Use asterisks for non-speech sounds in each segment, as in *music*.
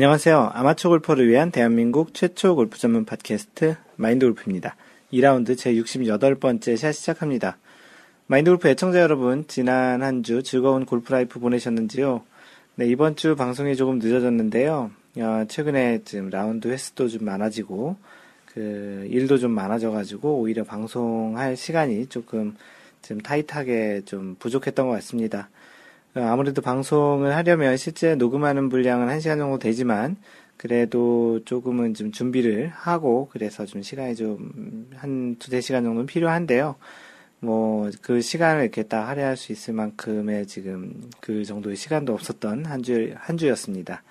안녕하세요. 아마추어 골퍼를 위한 대한민국 최초 골프 전문 팟캐스트 마인드 골프입니다. 2라운드 제 68번째 샷 시작합니다. 마인드 골프 애청자 여러분, 지난 한 주 즐거운 골프 life 보내셨는지요? 네, 이번 주 방송이 조금 늦어졌는데요. 어, 최근에 지금 라운드 횟수도 좀 많아지고, 그, 일도 좀 많아져가지고, 오히려 방송할 시간이 조금 좀 타이트하게 좀 부족했던 것 같습니다. 어, 아무래도 방송을 하려면 실제 녹음하는 분량은 1시간 정도 되지만 그래도 조금은 좀 준비를 하고 그래서 좀 시간이 좀 한 두세 시간 정도는 필요한데요. 뭐 그 시간을 이렇게 딱 할애할 수 있을 만큼의 지금 그 정도의 시간도 없었던 한 주, 한 주였습니다.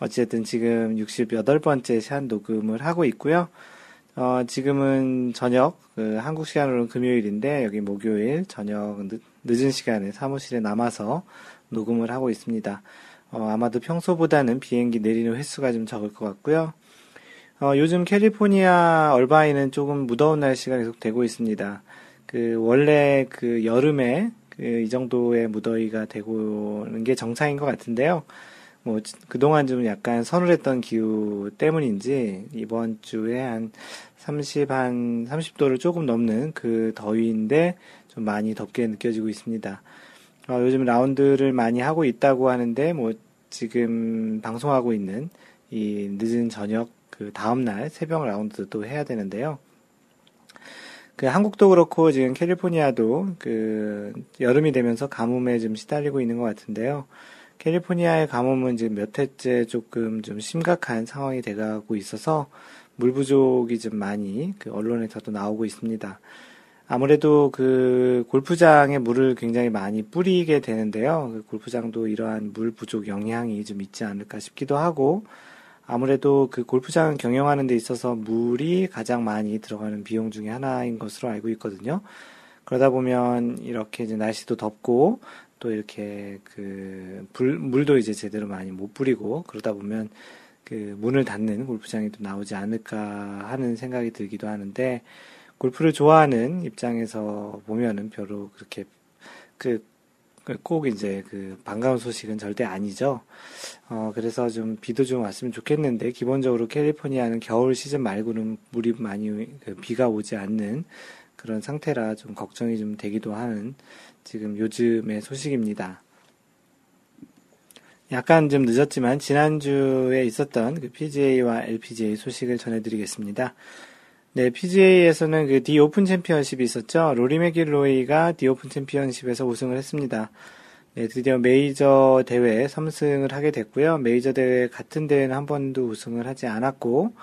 어쨌든 지금 68번째 샷 녹음을 하고 있고요. 어, 지금은 저녁, 그 한국 시간으로는 금요일인데, 여기 목요일 저녁 늦, 늦은 시간에 사무실에 남아서 녹음을 하고 있습니다. 어, 아마도 평소보다는 비행기 내리는 횟수가 좀 적을 것 같고요. 어, 요즘 캘리포니아 얼바인은 조금 무더운 날씨가 계속 되고 있습니다. 그, 원래 그 여름에 그 이 정도의 무더위가 되고는 게 정상인 것 같은데요. 뭐, 그동안 좀 약간 서늘했던 기후 때문인지, 이번 주에 한 30, 한 30도를 조금 넘는 그 더위인데, 좀 많이 덥게 느껴지고 있습니다. 어, 요즘 라운드를 많이 하고 있다고 하는데, 뭐, 지금 방송하고 있는 이 늦은 저녁 그 다음날 새벽 라운드도 해야 되는데요. 그 한국도 그렇고 지금 캘리포니아도 그 여름이 되면서 가뭄에 좀 시달리고 있는 것 같은데요. 캘리포니아의 가뭄은 지금 몇 해째 조금 좀 심각한 상황이 돼가고 있어서 물 부족이 좀 많이 그 언론에서도 나오고 있습니다. 아무래도 그 골프장에 물을 굉장히 많이 뿌리게 되는데요. 그 골프장도 이러한 물 부족 영향이 좀 있지 않을까 싶기도 하고, 아무래도 그 골프장 경영하는 데 있어서 물이 가장 많이 들어가는 비용 중에 하나인 것으로 알고 있거든요. 그러다 보면 이렇게 이제 날씨도 덥고 또 이렇게 그 불, 물도 이제 제대로 많이 못 뿌리고 그러다 보면 그 문을 닫는 골프장이 또 나오지 않을까 하는 생각이 들기도 하는데 골프를 좋아하는 입장에서 보면은 별로 그렇게 그 꼭 이제 그 반가운 소식은 절대 아니죠. 어, 그래서 좀 비도 좀 왔으면 좋겠는데, 기본적으로 캘리포니아는 겨울 시즌 말고는 물이 많이, 그 비가 오지 않는 그런 상태라 좀 걱정이 좀 되기도 하는 지금 요즘의 소식입니다. 약간 좀 늦었지만 지난주에 있었던 그 PGA와 LPGA 소식을 전해드리겠습니다. 네, PGA에서는 그 디 오픈 챔피언십이 있었죠. 로리 매킬로이가 디 오픈 챔피언십에서 우승을 했습니다. 네, 드디어 메이저 대회 3승을 하게 됐고요. 메이저 대회 같은 대회는 한 번도 우승을 하지 않았고,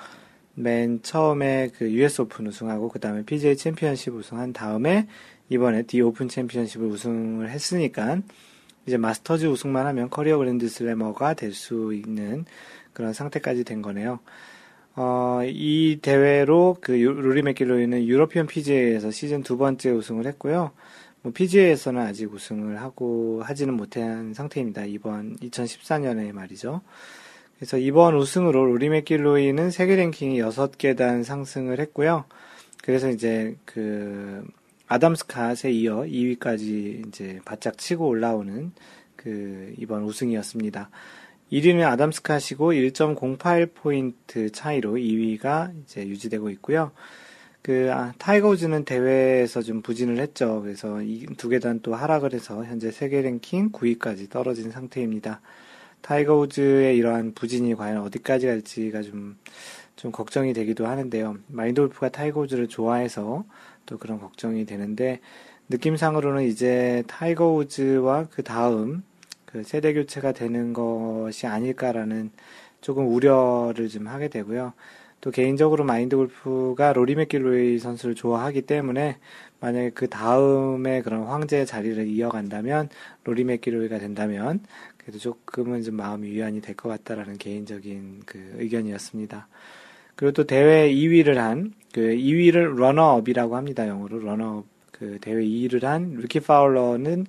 맨 처음에 그 US 오픈 우승하고, 그 다음에 PGA 챔피언십 우승한 다음에, 이번에 디 오픈 챔피언십을 우승을 했으니까, 이제 마스터즈 우승만 하면 career grand slammer가 될 수 있는 그런 상태까지 된 거네요. 어, 이 대회로 그 루리 맥길로이는 유러피언 PGA에서 시즌 두 번째 우승을 했고요. 뭐 PGA에서는 아직 우승을 하고 하지는 못한 상태입니다. 이번 2014년에 말이죠. 그래서 이번 우승으로 루리 맥길로이는 세계 랭킹이 6계단 상승을 했고요. 그래서 이제 그 아담 스캇에 이어 2위까지 이제 바짝 치고 올라오는 그 이번 우승이었습니다. 1위는 아담 스캇이고 1.08포인트 차이로 2위가 이제 유지되고 있고요. 그 아, 타이거 우즈는 대회에서 좀 부진을 했죠. 그래서 이 두 계단 또 하락을 해서 현재 세계 랭킹 9위까지 떨어진 상태입니다. 타이거 우즈의 이러한 부진이 과연 어디까지 갈지가 좀, 좀 걱정이 되기도 하는데요. 마인드 골프가 타이거 우즈를 좋아해서 또 그런 걱정이 되는데, 느낌상으로는 이제 타이거 우즈와 그 다음 그 세대 교체가 되는 것이 아닐까라는 조금 우려를 좀 하게 되고요. 또 개인적으로 마인드 골프가 로리 맥길로이 선수를 좋아하기 때문에 만약에 그 다음에 그런 황제의 자리를 이어간다면 로리 맥길로이가 된다면 그래도 조금은 좀 마음이 위안이 될 것 같다라는 개인적인 그 의견이었습니다. 그리고 또 대회 2위를 한 그 2위를 runner-up이라고 합니다. 영어로 runner-up 그 대회 2위를 한 리키 파울러는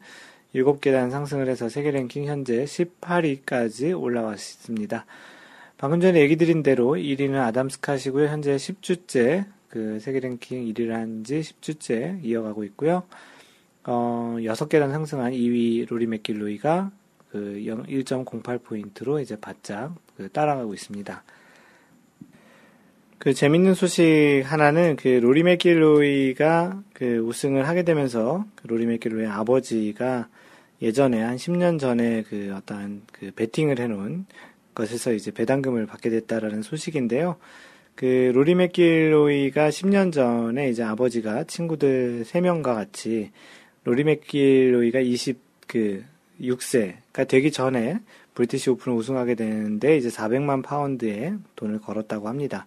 7계단 상승을 해서 세계 랭킹 현재 18위까지 올라왔습니다. 방금 전에 얘기 드린 대로 1위는 아담 스캇이고요. 현재 10주째 그 세계 랭킹 1위를 한 지 10주째 이어가고 있고요. 어, 6계단 상승한 2위 로리 맥길로이가 그그 1.08포인트로 이제 바짝 그 따라가고 있습니다. 그 재밌는 소식 하나는 그 로리 맥길로이가 그 우승을 하게 되면서 그 로리 맥길로이의 아버지가 예전에 한 10년 전에 그 어떠한 그 베팅을 해놓은 것에서 이제 배당금을 받게 됐다라는 소식인데요. 그 로리 맥길로이가 10년 전에 이제 아버지가 친구들 3명과 같이 로리 맥길로이가 20그 6세가 되기 전에 브리티시 오픈을 우승하게 되는데 이제 400만 파운드의 돈을 걸었다고 합니다.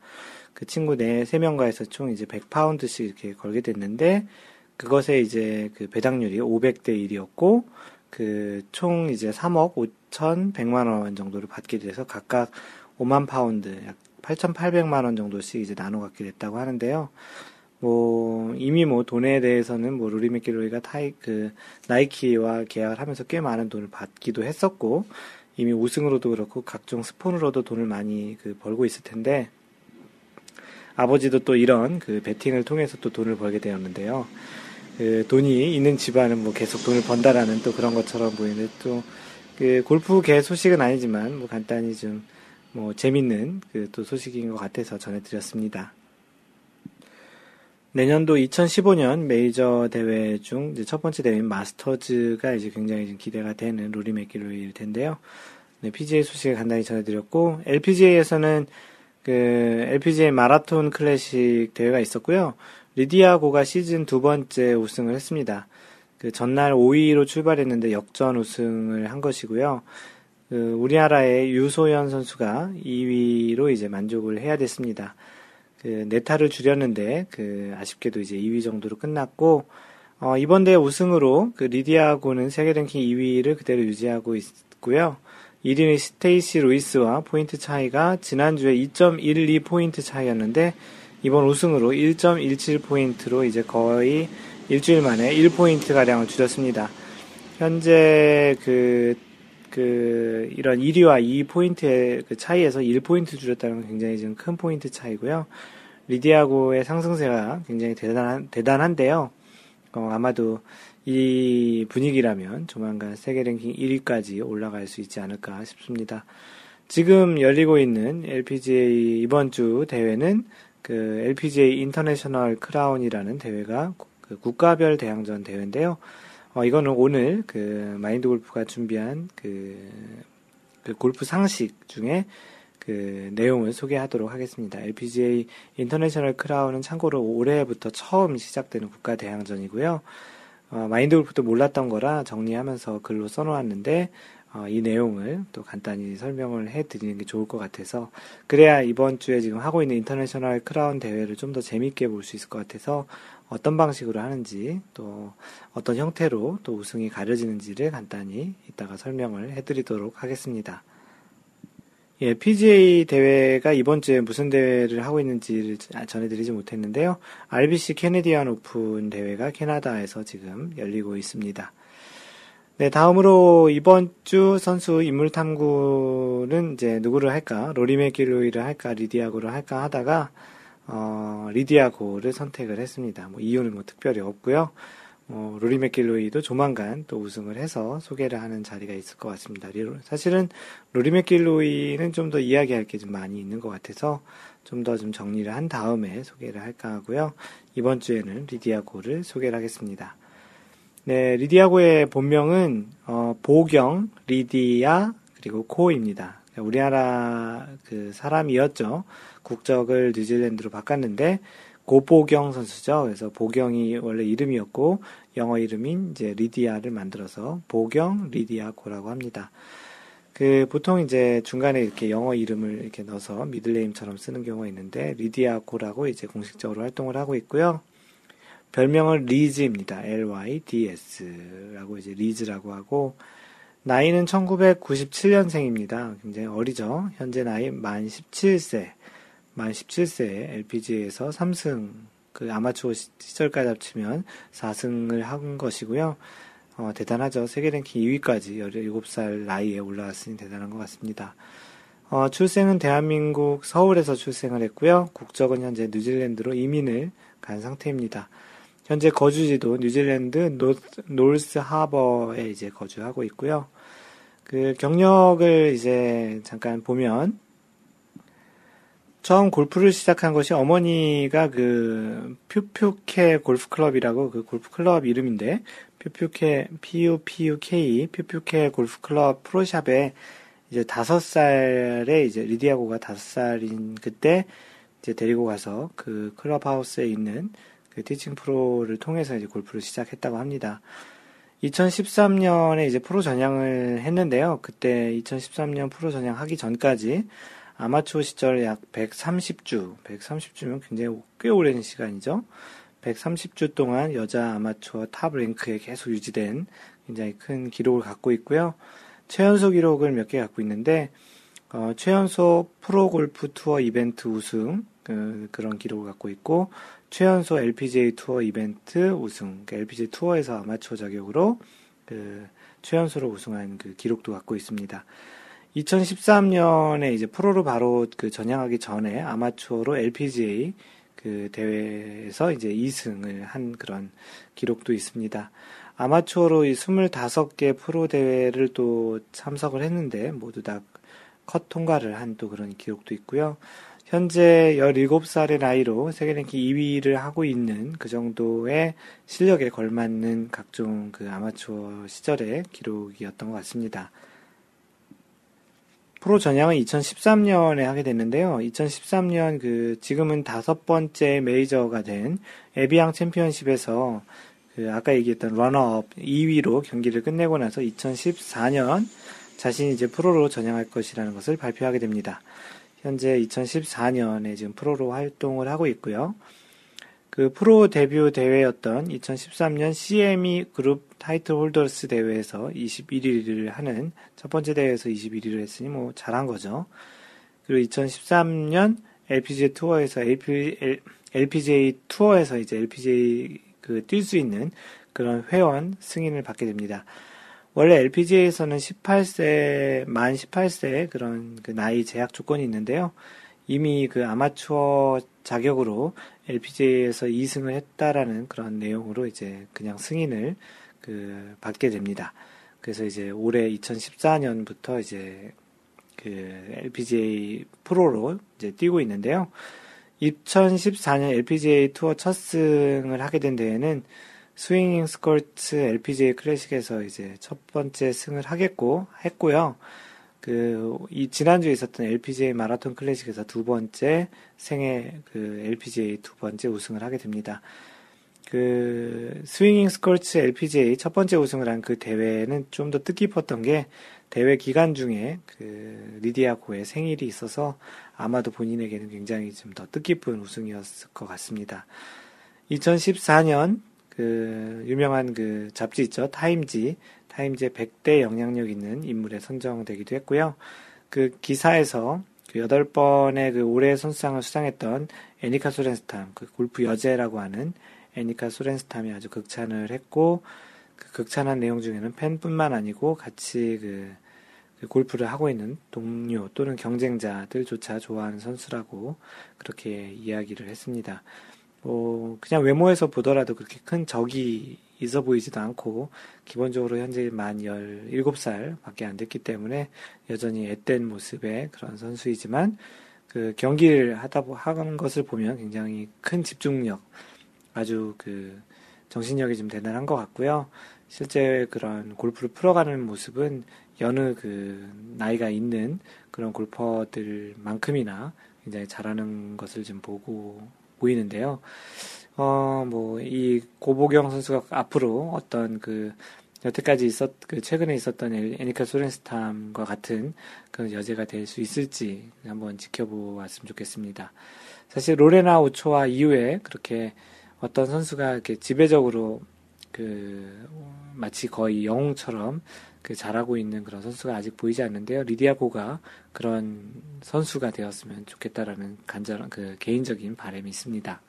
그 친구 네 3명과 해서 총 이제 100파운드씩 이렇게 걸게 됐는데 그것에 이제 그 배당률이 500대 1이었고 그 총 이제 3억 5천 100만 원 정도를 받게 돼서 각각 5만 파운드 약 8,800만 원 정도씩 이제 나눠 갖게 됐다고 하는데요. 뭐 이미 뭐 돈에 대해서는 뭐 로리 맥길로이가 타이 그 나이키와 계약을 하면서 꽤 많은 돈을 받기도 했었고 이미 우승으로도 그렇고 각종 스폰으로도 돈을 많이 그 벌고 있을 텐데 아버지도 또 이런 그 베팅을 통해서 또 돈을 벌게 되었는데요. 그 돈이 있는 집안은 뭐 계속 돈을 번다라는 또 그런 것처럼 보이는데 또 그 골프계 소식은 아니지만 뭐 간단히 좀 뭐 재밌는 그 또 소식인 것 같아서 전해드렸습니다. 내년도 2015년 메이저 대회 중 첫 번째 대회인 마스터즈가 이제 굉장히 좀 기대가 되는 로리 맥길로이일 텐데요. 네, PGA 소식을 간단히 전해드렸고 LPGA에서는 그 LPGA 마라톤 클래식 대회가 있었고요. 리디아고가 시즌 두 번째 우승을 했습니다. 그 전날 5위로 출발했는데 역전 우승을 한 것이고요. 그 우리나라의 유소연 선수가 2위로 이제 만족을 해야 됐습니다. 그 네 타를 줄였는데 그 아쉽게도 이제 2위 정도로 끝났고 어, 이번 대회 우승으로 그 리디아고는 세계 랭킹 2위를 그대로 유지하고 있고요. 1위는 스테이시 루이스와 포인트 차이가 지난주에 2.12 포인트 차이였는데 이번 우승으로 1.17 포인트로 이제 거의 일주일 만에 1포인트 가량을 줄였습니다. 현재 그, 그, 이런 1위와 2포인트의 그 차이에서 1포인트 줄였다는 건 굉장히 지금 큰 포인트 차이고요. 리디아고의 상승세가 굉장히 대단한, 대단한데요. 어, 아마도 이 분위기라면 조만간 세계 랭킹 1위까지 올라갈 수 있지 않을까 싶습니다. 지금 열리고 있는 LPGA 이번 주 대회는 그 LPGA 인터내셔널 크라운이라는 대회가 그 국가별 대항전 대회인데요. 어, 이거는 오늘 그 마인드 골프가 준비한 그, 그 골프 상식 중에 그 내용을 소개하도록 하겠습니다. LPGA 인터내셔널 크라운은 참고로 올해부터 처음 시작되는 국가 대항전이고요. 어, 마인드 골프도 몰랐던 거라 정리하면서 글로 써놓았는데 어, 이 내용을 또 간단히 설명을 해드리는 게 좋을 것 같아서 그래야 이번 주에 지금 하고 있는 인터내셔널 크라운 대회를 좀 더 재밌게 볼 수 있을 것 같아서 어떤 방식으로 하는지 또 어떤 형태로 또 우승이 가려지는지를 간단히 이따가 설명을 해드리도록 하겠습니다. 예, PGA 대회가 이번 주에 무슨 대회를 하고 있는지를 전해드리지 못했는데요. RBC 캐네디안 오픈 대회가 캐나다에서 지금 열리고 있습니다. 네, 다음으로 이번 주 선수 인물 탐구는 이제 누구를 할까? 로리 맥길로이를 할까? 리디아고를 할까? 하다가, 어, 리디아고를 선택을 했습니다. 뭐 이유는 뭐 특별히 없고요. 어, 로리 맥길로이도 조만간 또 우승을 해서 소개를 하는 자리가 있을 것 같습니다. 사실은 로리 맥길로이는 좀 더 이야기할 게 좀 많이 있는 것 같아서 좀 더좀 좀 정리를 한 다음에 소개를 할까 하고요. 이번 주에는 리디아고를 소개를 하겠습니다. 네, 리디아고의 본명은 어, 보경, 리디아 그리고 코입니다. 우리나라 그 사람이었죠. 국적을 뉴질랜드로 바꿨는데 고보경 선수죠. 그래서 보경이 원래 이름이었고 영어 이름인 이제 리디아를 만들어서 보경 리디아고라고 합니다. 그 보통 이제 중간에 이렇게 영어 이름을 이렇게 넣어서 middle name처럼 쓰는 경우가 있는데 리디아고라고 이제 공식적으로 활동을 하고 있고요. 별명은 리즈입니다. L-Y-D-S라고 이제 리즈라고 하고 나이는 1997년생입니다. 굉장히 어리죠. 현재 나이 만 17세. 만 17세에 LPGA에서 3승, 그 아마추어 시절까지 합치면 4승을 한 것이고요. 어, 대단하죠. 세계 랭킹 2위까지 17살 나이에 올라왔으니 대단한 것 같습니다. 어, 출생은 대한민국 서울에서 출생을 했고요. 국적은 현재 뉴질랜드로 이민을 간 상태입니다. 현재 거주지도 뉴질랜드 노스, 하버에 이제 거주하고 있고요. 그 경력을 이제 잠깐 보면 처음 골프를 시작한 것이 어머니가 그 퓨퓨케 골프 클럽이라고 그 골프 클럽 이름인데 퓨퓨케 PUPUK 퓨퓨케 골프 클럽 pro shop에 이제 다섯 살에 이제 리디아고가 다섯 살인 그때 이제 데리고 가서 그 클럽 하우스에 있는 그 티칭 프로를 통해서 이제 골프를 시작했다고 합니다. 2013년에 이제 프로 전향을 했는데요. 그때 2013년 프로 전향하기 전까지 아마추어 시절 약 130주, 130주면 굉장히 꽤 오랜 시간이죠. 130주 동안 여자 아마추어 top rank에 계속 유지된 굉장히 큰 기록을 갖고 있고요. 최연소 기록을 몇 개 갖고 있는데, 어, 최연소 프로 골프 투어 이벤트 우승, 그, 그런 기록을 갖고 있고, 최연소 LPGA 투어 이벤트 우승, 그 LPGA 투어에서 아마추어 자격으로 그 최연소로 우승한 그 기록도 갖고 있습니다. 2013년에 이제 프로로 바로 그 전향하기 전에 아마추어로 LPGA 그 대회에서 이제 2승을 한 그런 기록도 있습니다. 아마추어로 이 25개 프로 대회를 또 참석을 했는데 모두 다 컷 통과를 한 또 그런 기록도 있고요. 현재 17살의 나이로 세계 랭킹 2위를 하고 있는 그 정도의 실력에 걸맞는 각종 그 아마추어 시절의 기록이었던 것 같습니다. 프로 전향은 2013년에 하게 됐는데요. 2013년 그 지금은 다섯 번째 메이저가 된 에비앙 챔피언십에서 그 아까 얘기했던 runner-up 2위로 경기를 끝내고 나서 2014년 자신이 이제 프로로 전향할 것이라는 것을 발표하게 됩니다. 현재 2014년에 지금 프로로 활동을 하고 있고요. 그 프로 데뷔 대회였던 2013년 CME 그룹 타이틀 홀더스 대회에서 21위를 하는 첫 번째 대회에서 21위를 했으니 뭐 잘한 거죠. 그리고 2013년 LPGA 투어에서 LP, LPGA 투어에서 이제 LPGA 그 뛸 수 있는 그런 회원 승인을 받게 됩니다. 원래 LPGA에서는 18세, 만 18세 그런 그 나이 제약 조건이 있는데요. 이미 그 아마추어 자격으로 LPGA에서 2승을 했다라는 그런 내용으로 이제 그냥 승인을 그 받게 됩니다. 그래서 이제 올해 2014년부터 이제 그 LPGA 프로로 이제 뛰고 있는데요. 2014년 LPGA 투어 첫 승을 하게 된 대회는 스윙 스컬츠 LPGA 클래식에서 이제 첫 번째 승을 하겠고 했고요. 그, 이, 지난주에 있었던 LPGA 마라톤 클래식에서 두 번째 생애 그 LPGA 두 번째 우승을 하게 됩니다. 그, Swinging Skirts LPGA 첫 번째 우승을 한 그 대회는 좀 더 뜻깊었던 게 대회 기간 중에 그 리디아 고의 생일이 있어서 아마도 본인에게는 굉장히 좀 더 뜻깊은 우승이었을 것 같습니다. 2014년 그 유명한 그 잡지 있죠. 타임지. 타임지의 100대 영향력 있는 인물에 선정되기도 했고요. 그 기사에서 그 8번의 그 올해 선수상을 수상했던 애니카 소렌스탐, 그 골프 여제라고 하는 애니카 소렌스탐이 아주 극찬을 했고, 그 극찬한 내용 중에는 팬뿐만 아니고 같이 그, 그 골프를 하고 있는 동료 또는 경쟁자들조차 좋아하는 선수라고 그렇게 이야기를 했습니다. 뭐 그냥 외모에서 보더라도 그렇게 큰 적이 있어 보이지도 않고 기본적으로 현재 만 17살 밖에 안 됐기 때문에 여전히 앳된 모습의 그런 선수이지만 그 경기를 하다 하는 것을 보면 굉장히 큰 집중력 아주 그 정신력이 좀 대단한 것 같고요. 실제 그런 골프를 풀어가는 모습은 여느 그 나이가 있는 그런 골퍼들만큼이나 굉장히 잘하는 것을 좀 보고 보이는데요. 어, 뭐, 이 고보경 선수가 앞으로 어떤 그, 여태까지 있었, 그, 최근에 있었던 애니카 소렌스탐과 같은 그런 여제가 될 수 있을지 한번 지켜보았으면 좋겠습니다. 사실 로레나 오초와 이후에 그렇게 어떤 선수가 이렇게 지배적으로 그, 마치 거의 영웅처럼 그 잘하고 있는 그런 선수가 아직 보이지 않는데요. 리디아고가 그런 선수가 되었으면 좋겠다라는 간절한 그 개인적인 바람이 있습니다.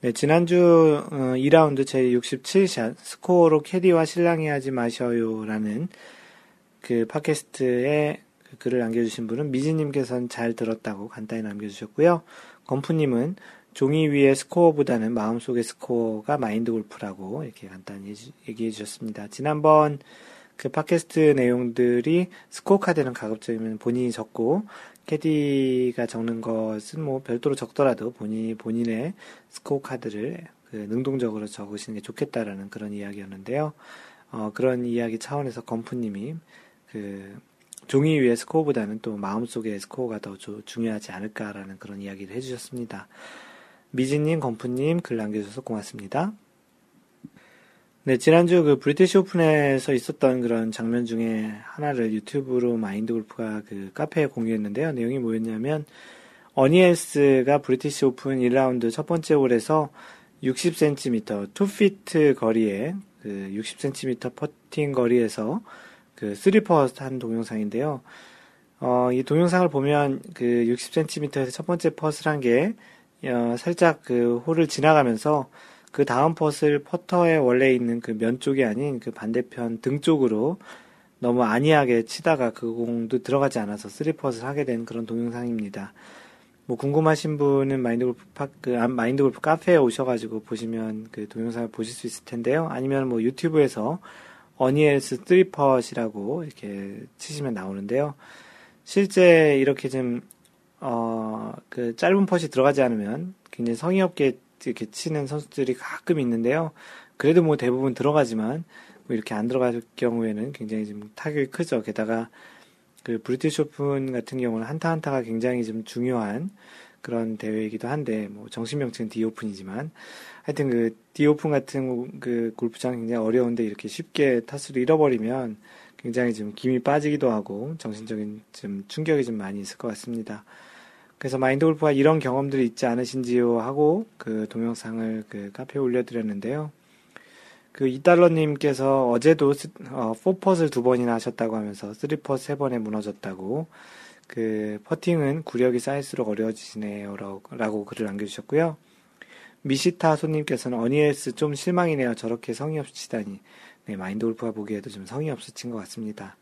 네, 지난주 2라운드 제 67샷 스코어로 캐디와 실랑이 하지 마셔요라는 그 팟캐스트에 그 글을 남겨주신 분은 미진님께서는 잘 들었다고 간단히 남겨주셨고요. 건프님은 종이 위의 스코어보다는 마음속의 스코어가 마인드 골프라고 이렇게 간단히 얘기해 주셨습니다. 지난번 그 팟캐스트 내용들이 스코어 카드는 가급적이면 본인이 적고 캐디가 적는 것은 뭐 별도로 적더라도 본인이 본인의 스코어 카드를 그 능동적으로 적으시는 게 좋겠다라는 그런 이야기였는데요. 어, 그런 이야기 차원에서 건프님이 그 종이 위의 스코어보다는 또 마음속의 스코어가 더 중요하지 않을까라는 그런 이야기를 해주셨습니다. 미진님, 건프님 글 남겨주셔서 고맙습니다. 네, 지난주 그 브리티시 오픈에서 있었던 그런 장면 중에 하나를 유튜브로 마인드 골프가 그 카페에 공유했는데요. 내용이 뭐였냐면, 어니 엘스가 브리티시 오픈 1라운드 첫 번째 홀에서 60cm, 2피트 거리에, 그 60cm 퍼팅 거리에서 그 3putt 한 동영상인데요. 어, 이 동영상을 보면 그 60cm에서 첫 번째 putt을 한 게, 어, 살짝 그 홀을 지나가면서 그 다음 putt을 퍼터에 원래 있는 그 면 쪽이 아닌 그 반대편 등 쪽으로 너무 안이하게 치다가 그 공도 들어가지 않아서 three putt을 하게 된 그런 동영상입니다. 뭐 궁금하신 분은 마인드 골프 파, 그 아, 마인드 골프 카페에 오셔가지고 보시면 그 동영상을 보실 수 있을 텐데요. 아니면 뭐 유튜브에서 어니 엘스 three putt이라고 이렇게 치시면 나오는데요. 실제 이렇게 좀, 어, 그 짧은 putt이 들어가지 않으면 굉장히 성의 없게 이렇게 치는 선수들이 가끔 있는데요. 그래도 뭐 대부분 들어가지만 뭐 이렇게 안 들어갈 경우에는 굉장히 좀 타격이 크죠. 게다가 그 브리티시 오픈 같은 경우는 한타 한타가 굉장히 좀 중요한 그런 대회이기도 한데 뭐 정식 명칭은 디 오픈이지만 하여튼 그 디 오픈 같은 그 골프장 굉장히 어려운데 이렇게 쉽게 타수를 잃어버리면 굉장히 좀 김이 빠지기도 하고 정신적인 좀 충격이 좀 많이 있을 것 같습니다. 그래서 마인드 골프가 이런 경험들이 있지 않으신지요 하고 그 동영상을 그 카페에 올려드렸는데요. 그 이달러님께서 어제도 어, 4펫을 두 번이나 하셨다고 하면서 3펫 세 번에 무너졌다고 그 퍼팅은 구력이 쌓일수록 어려워지시네요 라고 글을 남겨주셨고요. 미시타 손님께서는 어니엘스 좀 실망이네요. 저렇게 성의 없이 치다니. 네, 마인드 골프가 보기에도 좀 성의 없이 친 것 같습니다.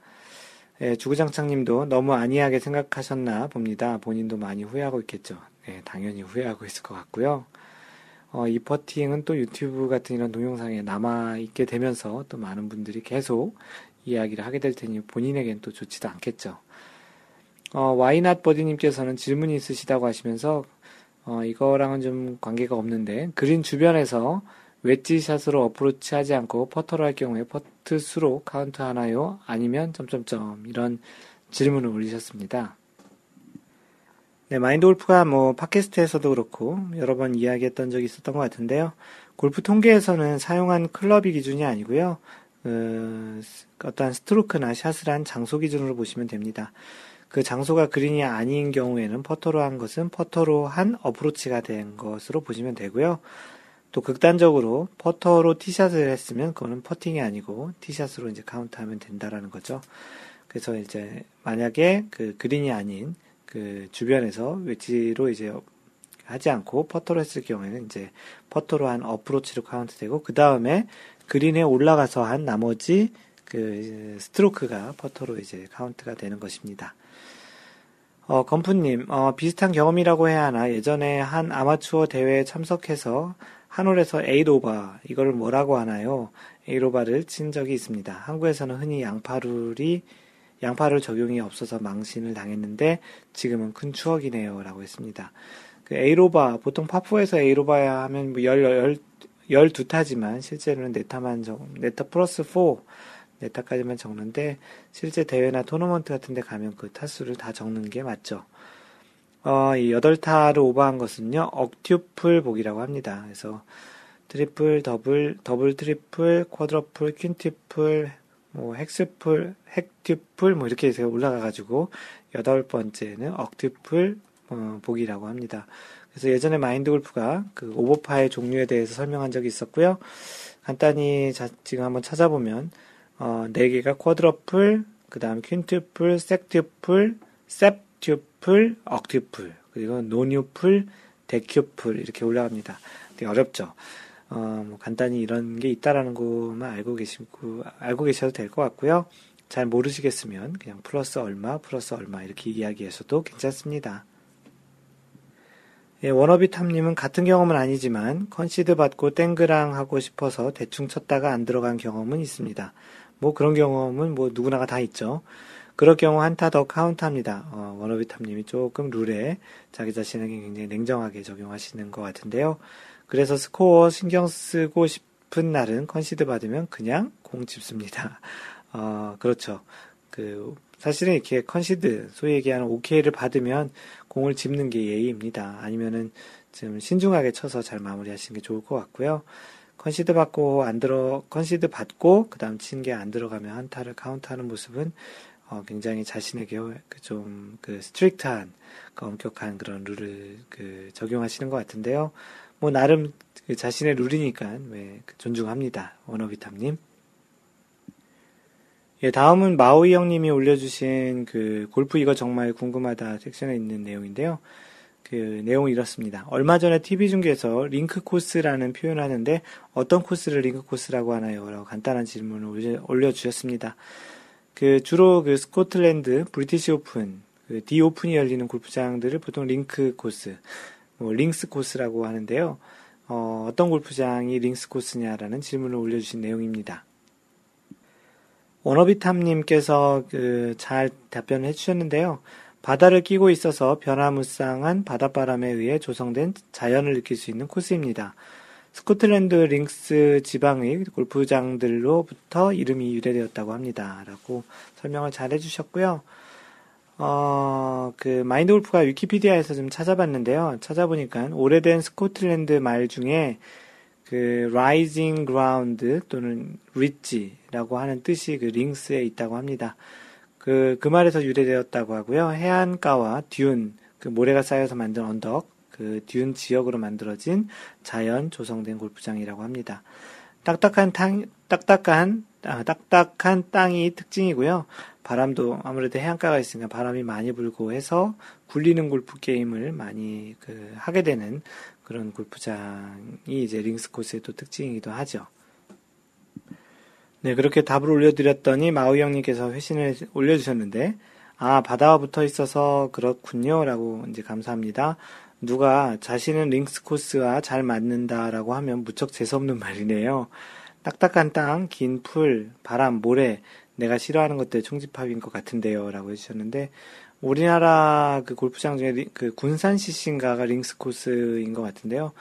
예, 주구장창님도 너무 안이하게 생각하셨나 봅니다. 본인도 많이 후회하고 있겠죠. 네, 당연히 후회하고 있을 것 같고요. 어, 이 퍼팅은 또 유튜브 같은 이런 동영상에 남아있게 되면서 또 많은 분들이 계속 이야기를 하게 될 테니 본인에겐 또 좋지도 않겠죠. 어, 와이낫 버디님께서는 질문이 있으시다고 하시면서 어, 이거랑은 좀 관계가 없는데 그린 주변에서 웨지샷으로 어프로치 하지 않고 퍼터를 할 경우에 퍼트 수로 카운트 하나요? 아니면 점점점 이런 질문을 올리셨습니다. 네, 마인드 골프가 뭐 팟캐스트에서도 그렇고 여러 번 이야기했던 적이 있었던 것 같은데요. 골프 통계에서는 사용한 클럽이 기준이 아니고요. 어, 어떠한 스트로크나 샷을 한 장소 기준으로 보시면 됩니다. 그 장소가 그린이 아닌 경우에는 퍼터로 한 것은 퍼터로 한 어프로치가 된 것으로 보시면 되고요. 또 극단적으로 퍼터로 티샷을 했으면 그거는 퍼팅이 아니고 티샷으로 이제 카운트하면 된다라는 거죠. 그래서 이제 만약에 그 그린이 아닌 그 주변에서 웨지로 이제 하지 않고 퍼터로 했을 경우에는 이제 퍼터로 한 어프로치로 카운트되고 그 다음에 그린에 올라가서 한 나머지 그 스트로크가 퍼트로 이제 카운트가 되는 것입니다. 어, 건프님, 어, 비슷한 경험이라고 해야 하나 예전에 한 아마추어 대회에 참석해서 한 홀에서 eight over 이거를 뭐라고 하나요? eight over를 친 적이 있습니다. 한국에서는 흔히 양파룰이 양파룰 적용이 없어서 망신을 당했는데 지금은 큰 추억이네요라고 했습니다. 그 에이로바 보통 파푸에서 에이로바야 하면 뭐 열, 열, 열두 타지만 실제로는 네타만 적 네타 플러스 4 네타까지만 적는데 실제 대회나 토너먼트 같은 데 가면 그 타수를 다 적는 게 맞죠. 어, 이 8타를 오버한 것은요, octuple 보기라고 합니다. 그래서 트리플, 더블, 더블 트리플, quadruple, quintuple, 뭐 hexple, hextuple 뭐 이렇게 해서 올라가가지고 여덟 번째는 octuple 어, 보기라고 합니다. 그래서 예전에 마인드 골프가 그 오버파의 종류에 대해서 설명한 적이 있었고요. 간단히 자, 지금 한번 찾아보면 어, 4개가 quadruple, 그 다음 quintuple, sextuple, septuple, octuple, 그리고 nonuple, decuple 이렇게 올라갑니다. 되게 어렵죠. 어, 뭐 간단히 이런 게 있다라는 것만 알고 계시고 알고 계셔도 될 것 같고요. 잘 모르시겠으면 그냥 플러스 얼마, 플러스 얼마 이렇게 이야기해서도 괜찮습니다. 예, 워너비 탐님은 같은 경험은 아니지만 컨시드 받고 땡그랑 하고 싶어서 대충 쳤다가 안 들어간 경험은 있습니다. 뭐 그런 경험은 뭐 누구나가 다 있죠. 그럴 경우 한타 더 카운트합니다. 어, 워너비탐님이 조금 룰에 자기 자신에게 굉장히 냉정하게 적용하시는 것 같은데요. 그래서 스코어 신경 쓰고 싶은 날은 컨시드 받으면 그냥 공 집습니다. *laughs* 어, 그렇죠. 그, 사실은 이렇게 컨시드, 소위 얘기하는 OK를 받으면 공을 집는 게 예의입니다. 아니면은 좀 신중하게 쳐서 잘 마무리하시는 게 좋을 것 같고요. 컨시드 받고 안 들어, 컨시드 받고, 그 다음 친 게 안 들어가면 한타를 카운트하는 모습은 어, 굉장히 자신에게 그 좀, 그, strict한, 그 엄격한 그런 룰을 그 적용하시는 것 같은데요. 뭐, 나름 그 자신의 룰이니까, 왜, 그 존중합니다. 워너비탐님. 예, 다음은 마우 형님이 올려주신 그 골프 이거 정말 궁금하다 섹션에 있는 내용인데요. 그 내용이 이렇습니다. 얼마 전에 TV 중계에서 링크 코스라는 표현을 하는데 어떤 코스를 링크 코스라고 하나요? 라고 간단한 질문을 올려주셨습니다. 그 주로 그 스코틀랜드 브리티시 오픈, 그 The 오픈이 열리는 골프장들을 보통 링크 코스, 뭐 links 코스라고 하는데요. 어, 어떤 골프장이 links 코스냐라는 질문을 올려주신 내용입니다. 워너비탐님께서 그 잘 답변을 해주셨는데요. 바다를 끼고 있어서 변화무쌍한 바닷바람에 의해 조성된 자연을 느낄 수 있는 코스입니다. 스코틀랜드 links 지방의 골프장들로부터 이름이 유래되었다고 합니다. 라고 설명을 잘 해주셨고요. 어, 그, 마인드 골프가 위키피디아에서 좀 찾아봤는데요. 찾아보니까 오래된 스코틀랜드 말 중에 그 rising ground 또는 ridge라고 하는 뜻이 그 링스에 있다고 합니다. 그, 그 말에서 유래되었다고 하고요. 해안가와 듀운, 그 모래가 쌓여서 만든 언덕, 그 듀운 지역으로 만들어진 자연 조성된 골프장이라고 합니다. 딱딱한 땅, 딱딱한, 아, 딱딱한 땅이 특징이고요. 바람도 아무래도 해안가가 있으니까 바람이 많이 불고 해서 굴리는 골프 게임을 많이 그 하게 되는 그런 골프장이 이제 links 코스의 또 특징이기도 하죠. 네, 그렇게 답을 올려드렸더니 마우 형님께서 회신을 올려주셨는데, 아, 바다와 붙어 있어서 그렇군요. 라고 이제 감사합니다. 누가 자신은 links 코스와 잘 맞는다라고 하면 무척 재수없는 말이네요. 딱딱한 땅, 긴 풀, 바람, 모래, 내가 싫어하는 것들 총집합인 것 같은데요. 라고 해주셨는데, 우리나라 그 골프장 중에 그 군산 CC인가가 links 코스인 것 같은데요.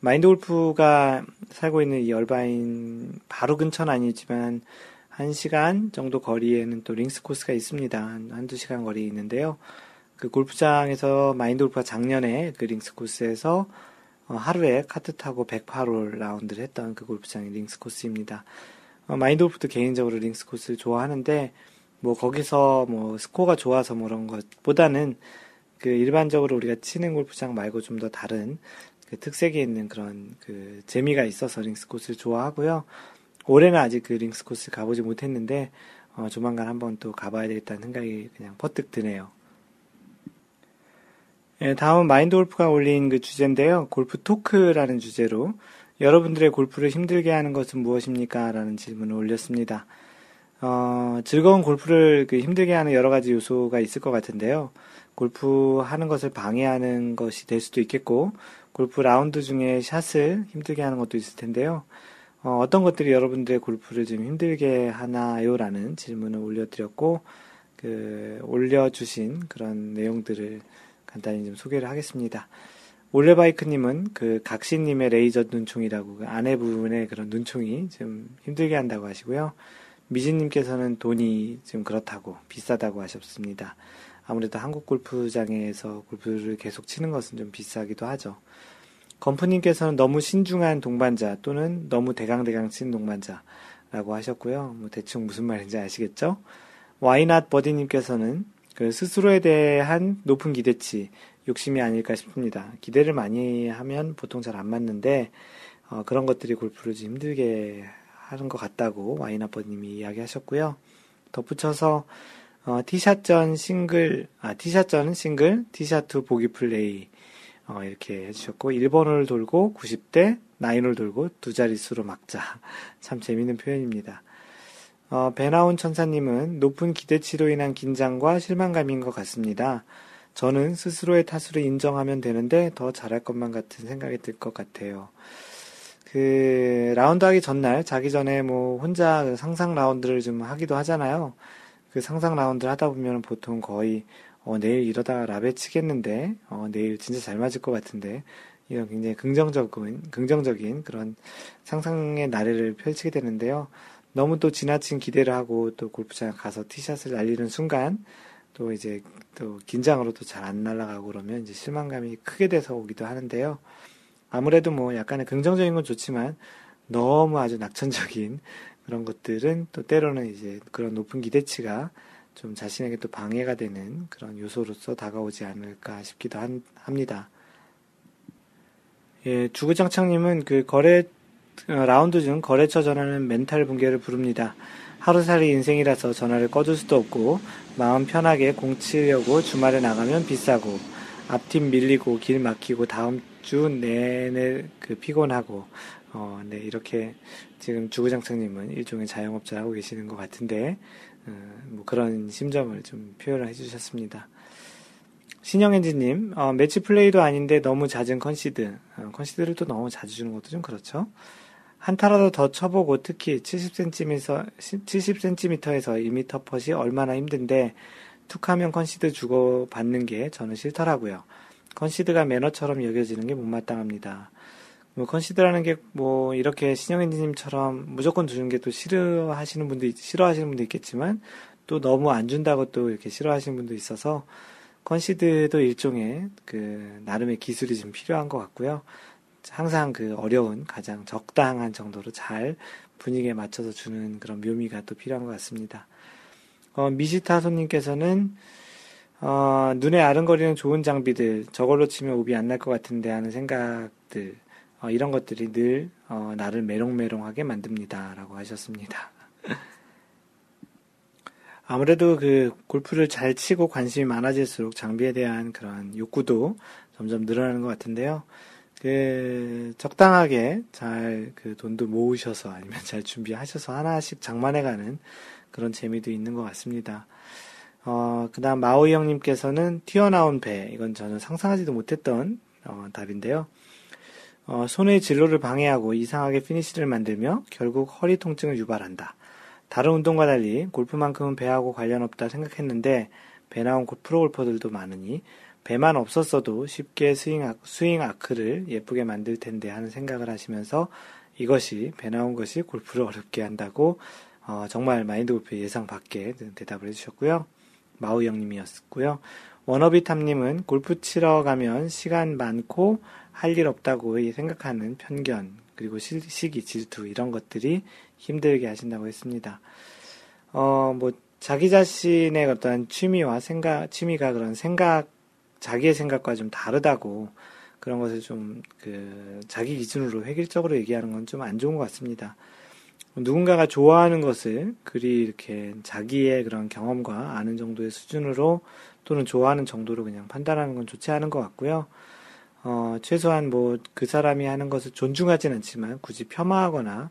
마인드 골프가 살고 있는 이 얼바인 바로 근처는 아니지만 한 시간 정도 거리에는 또 links 코스가 있습니다. 한, 한두 시간 거리에 있는데요. 그 골프장에서 마인드 골프가 작년에 그 links 코스에서 어, 하루에 카트 타고 108홀 라운드를 했던 그 골프장이 links 코스입니다. 어, 마인드 골프도 개인적으로 links 코스를 좋아하는데 뭐 거기서 뭐 스코어가 좋아서 뭐 그런 것보다는 그 일반적으로 우리가 치는 골프장 말고 좀 더 다른 그 특색이 있는 그런 그 재미가 있어서 links 코스를 좋아하고요. 올해는 아직 그 links 코스 가보지 못했는데 어, 조만간 한번 또 가봐야 되겠다는 생각이 그냥 퍼뜩 드네요. 예, 다음은 마인드 골프가 올린 그 주제인데요. 골프 토크라는 주제로 여러분들의 골프를 힘들게 하는 것은 무엇입니까? 라는 질문을 올렸습니다. 어, 즐거운 골프를 그 힘들게 하는 여러 가지 요소가 있을 것 같은데요. 골프 하는 것을 방해하는 것이 될 수도 있겠고, 골프 라운드 중에 샷을 힘들게 하는 것도 있을 텐데요. 어, 어떤 것들이 여러분들의 골프를 좀 힘들게 하나요? 라는 질문을 올려드렸고, 그, 올려주신 그런 내용들을 간단히 좀 소개를 하겠습니다. 올레바이크님은 그 각시님의 레이저 눈총이라고 그 안에 부분에 그런 눈총이 좀 힘들게 한다고 하시고요. 미진님께서는 돈이 좀 그렇다고 비싸다고 하셨습니다. 아무래도 한국 골프장에서 골프를 계속 치는 것은 좀 비싸기도 하죠. 건프님께서는 너무 신중한 동반자 또는 너무 대강대강 치는 동반자라고 하셨고요. 뭐 대충 무슨 말인지 아시겠죠? 와이낫 버디님께서는 그 스스로에 대한 높은 기대치, 욕심이 아닐까 싶습니다. 기대를 많이 하면 보통 잘 안 맞는데 어, 그런 것들이 골프를 좀 힘들게 하는 것 같다고 와인아버님이 이야기하셨고요. 덧붙여서 어, 티샷전 싱글, 아 티샷전은 싱글, 티샷2 보기 플레이 어, 이렇게 해주셨고 1번을 돌고 90대 9을 돌고 두 자릿수로 막자 *laughs* 참 재밌는 표현입니다. 어, 배나온 천사님은 높은 기대치로 인한 긴장과 실망감인 것 같습니다. 저는 스스로의 탓으로 인정하면 되는데 더 잘할 것만 같은 생각이 들 것 같아요. 그 라운드 하기 전날 자기 전에 뭐 혼자 그 상상 라운드를 좀 하기도 하잖아요. 그 상상 라운드를 하다 보면 보통 거의 어, 내일 이러다가 라베 치겠는데 어, 내일 진짜 잘 맞을 것 같은데 이런 굉장히 긍정적인 긍정적인 그런 상상의 나래를 펼치게 되는데요. 너무 또 지나친 기대를 하고 또 골프장 가서 티샷을 날리는 순간 또 이제 또 긴장으로 또 잘 안 날아가고 그러면 이제 실망감이 크게 돼서 오기도 하는데요. 아무래도 뭐 약간의 긍정적인 건 좋지만 너무 아주 낙천적인 *laughs* 그런 것들은 또 때로는 이제 그런 높은 기대치가 좀 자신에게 또 방해가 되는 그런 요소로서 다가오지 않을까 싶기도 한, 합니다. 예, 주구장창님은 그 거래 어, 라운드 중 거래처 전화는 멘탈 붕괴를 부릅니다. 하루살이 인생이라서 전화를 꺼줄 수도 없고 마음 편하게 공치려고 주말에 나가면 비싸고 앞팀 밀리고 길 막히고 다음 주 내내 그 피곤하고 어, 네 이렇게 지금 주구장창님은 일종의 자영업자 하고 계시는 것 같은데 어, 뭐 그런 심정을 좀 표현을 해주셨습니다. 신영엔지님 어, 매치 플레이도 아닌데 너무 잦은 컨시드 어, 컨시드를 또 너무 자주 주는 것도 좀 그렇죠. 한 타라도 더 쳐보고 특히 70cm에서 70cm에서 2m 펫이 얼마나 힘든데 툭하면 컨시드 주고 받는 게 저는 싫더라고요. 컨시드가 매너처럼 여겨지는 게 못마땅합니다. 뭐 컨시드라는 게 뭐 이렇게 신영현님처럼 무조건 주는 게 또 싫어하시는 분도 싫어하시는 분도 있겠지만 또 너무 안 준다고 또 이렇게 싫어하시는 분도 있어서 컨시드도 일종의 그 나름의 기술이 좀 필요한 것 같고요. 항상 그 어려운 가장 적당한 정도로 잘 분위기에 맞춰서 주는 그런 묘미가 또 필요한 것 같습니다. 어, 미시타 손님께서는 어, 눈에 아른거리는 좋은 장비들 저걸로 치면 오비 안 날 것 같은데 하는 생각들 어, 이런 것들이 늘 어, 나를 메롱메롱하게 만듭니다라고 하셨습니다. *laughs* 아무래도 그 골프를 잘 치고 관심이 많아질수록 장비에 대한 그런 욕구도 점점 늘어나는 것 같은데요. 그 적당하게 잘 그 돈도 모으셔서 아니면 잘 준비하셔서 하나씩 장만해가는 그런 재미도 있는 것 같습니다. 어, 그 다음 마오이 형님께서는 튀어나온 배, 이건 저는 상상하지도 못했던 어, 답인데요. 어, 손의 진로를 방해하고 이상하게 피니시를 만들며 결국 허리 통증을 유발한다. 다른 운동과 달리 골프만큼은 배하고 관련 없다 생각했는데 배 나온 프로 골퍼들도 많으니 배만 없었어도 쉽게 스윙, 아크, 스윙 아크를 예쁘게 만들 텐데 하는 생각을 하시면서 이것이 배 나온 것이 골프를 *laughs* 어렵게 한다고 어, 정말 마인드 골프 예상 밖에 대답을 해주셨고요. 마우 형님이었고요. 워너비 탐님은 골프 치러 가면 시간 많고 할 일 없다고 생각하는 편견 그리고 시기 질투 이런 것들이 힘들게 하신다고 했습니다. 어 뭐 자기 자신의 어떤 취미와 생각 취미가 그런 생각 자기의 생각과 좀 다르다고 그런 것을 좀 그 자기 기준으로 획일적으로 얘기하는 건 좀 안 좋은 것 같습니다. 누군가가 좋아하는 것을 그리 이렇게 자기의 그런 경험과 아는 정도의 수준으로 또는 좋아하는 정도로 그냥 판단하는 건 좋지 않은 것 같고요. 어, 최소한 뭐 그 사람이 하는 것을 존중하진 않지만 굳이 폄하하거나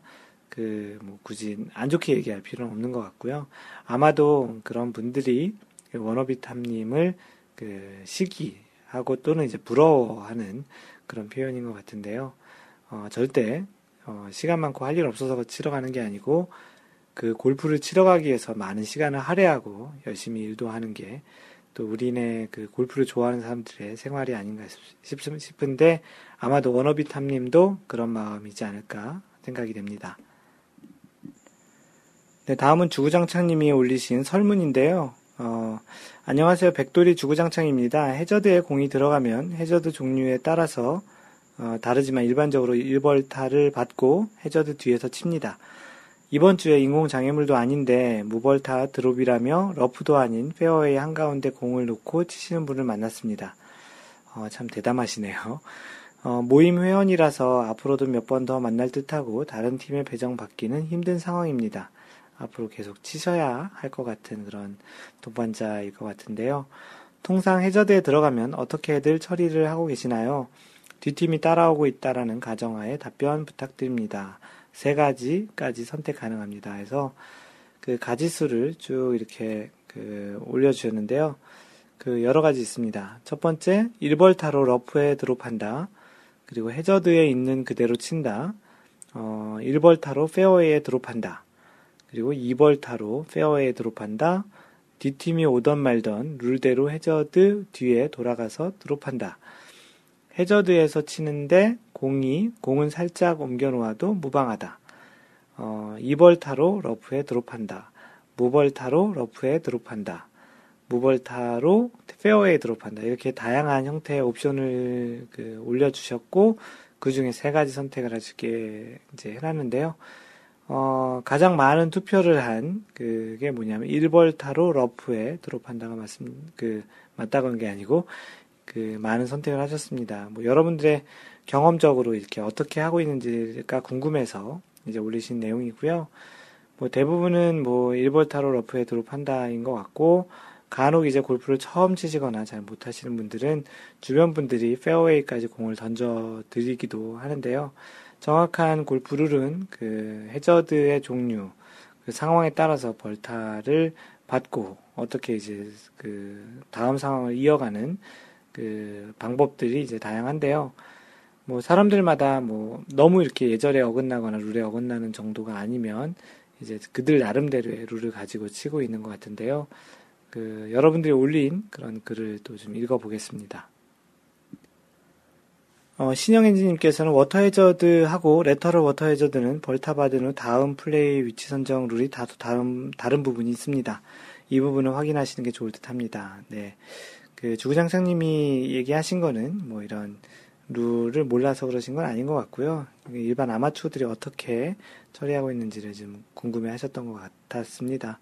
그 뭐 굳이 안 좋게 얘기할 필요는 없는 것 같고요. 아마도 그런 분들이 워너비탐님을 그 시기하고 또는 이제 부러워하는 그런 표현인 것 같은데요. 어, 절대 어, 시간 많고 할 일 없어서 치러 가는 게 아니고 그 골프를 치러 가기 위해서 많은 시간을 할애하고 열심히 일도 하는 게 또 우리네 그 골프를 좋아하는 사람들의 생활이 아닌가 싶, 싶은데 아마도 워너비 탐님도 그런 마음이지 않을까 생각이 됩니다. 네, 다음은 주구장창님이 올리신 설문인데요. 어, 안녕하세요. 백돌이 주구장창입니다. 해저드에 공이 들어가면 해저드 종류에 따라서 어, 다르지만 일반적으로 1벌타를 받고 해저드 뒤에서 칩니다. 이번 주에 인공 장애물도 아닌데 무벌타 드롭이라며 러프도 아닌 페어웨이 한가운데 공을 놓고 치시는 분을 만났습니다. 어, 참 대담하시네요. 어, 모임 회원이라서 앞으로도 몇 번 더 만날 듯하고 다른 팀에 배정 받기는 힘든 상황입니다. 앞으로 계속 치셔야 할 것 같은 그런 동반자일 것 같은데요. 통상 해저드에 들어가면 어떻게들 처리를 하고 계시나요? 뒷팀이 따라오고 있다라는 가정하에 답변 부탁드립니다. 세 가지까지 선택 가능합니다. 해서 그 가지수를 쭉 이렇게 그 올려주셨는데요. 그 여러 가지 있습니다. 첫 번째, 1벌타로 러프에 드롭한다. 그리고 해저드에 있는 그대로 친다. 어, 1벌타로 페어웨이에 드롭한다. 그리고 2벌 타로 페어웨이에 드롭한다. 뒷팀이 오던 말던 룰대로 해저드 뒤에 돌아가서 드롭한다. 해저드에서 치는데 공이 공은 살짝 옮겨 놓아도 무방하다. 어, 2벌 타로 러프에 드롭한다. 무벌 타로 러프에 드롭한다. 무벌 타로 페어웨이 드롭한다. 이렇게 다양한 형태의 옵션을 그 올려주셨고, 그 중에 세 가지 선택을 하시게 이제 해놨는데요. 어, 가장 많은 투표를 한 그게 뭐냐면 1벌타로 러프에 드롭한다가 맞습, 그, 맞다고 한게 아니고, 그 많은 선택을 하셨습니다. 뭐 여러분들의 경험적으로 이렇게 어떻게 하고 있는지가 궁금해서 이제 올리신 내용이고요. 뭐 대부분은 뭐 1벌타로 러프에 드롭한다인 것 같고, 간혹 이제 골프를 처음 치시거나 잘 못하시는 분들은 주변 분들이 페어웨이까지 공을 던져 드리기도 하는데요. 정확한 골프 룰은 그 해저드의 종류, 그 상황에 따라서 벌타를 받고 어떻게 이제 그 다음 상황을 이어가는 그 방법들이 이제 다양한데요. 뭐 사람들마다 뭐 너무 이렇게 예절에 어긋나거나 룰에 어긋나는 정도가 아니면 이제 그들 나름대로의 룰을 가지고 치고 있는 것 같은데요. 그 여러분들이 올린 그런 글을 또 좀 읽어보겠습니다. 어, 신영 엔지님께서는 워터 해저드하고 lateral 워터 해저드는 벌타 받은 후 다음 플레이 위치 선정 룰이 다소 다른, 다른 부분이 있습니다. 이 부분을 확인하시는 게 좋을 듯 합니다. 네. 그 주구장창님이 얘기하신 거는 뭐 이런 룰을 몰라서 그러신 건 아닌 것 같고요. 일반 아마추어들이 어떻게 처리하고 있는지를 좀 궁금해 하셨던 것 같았습니다.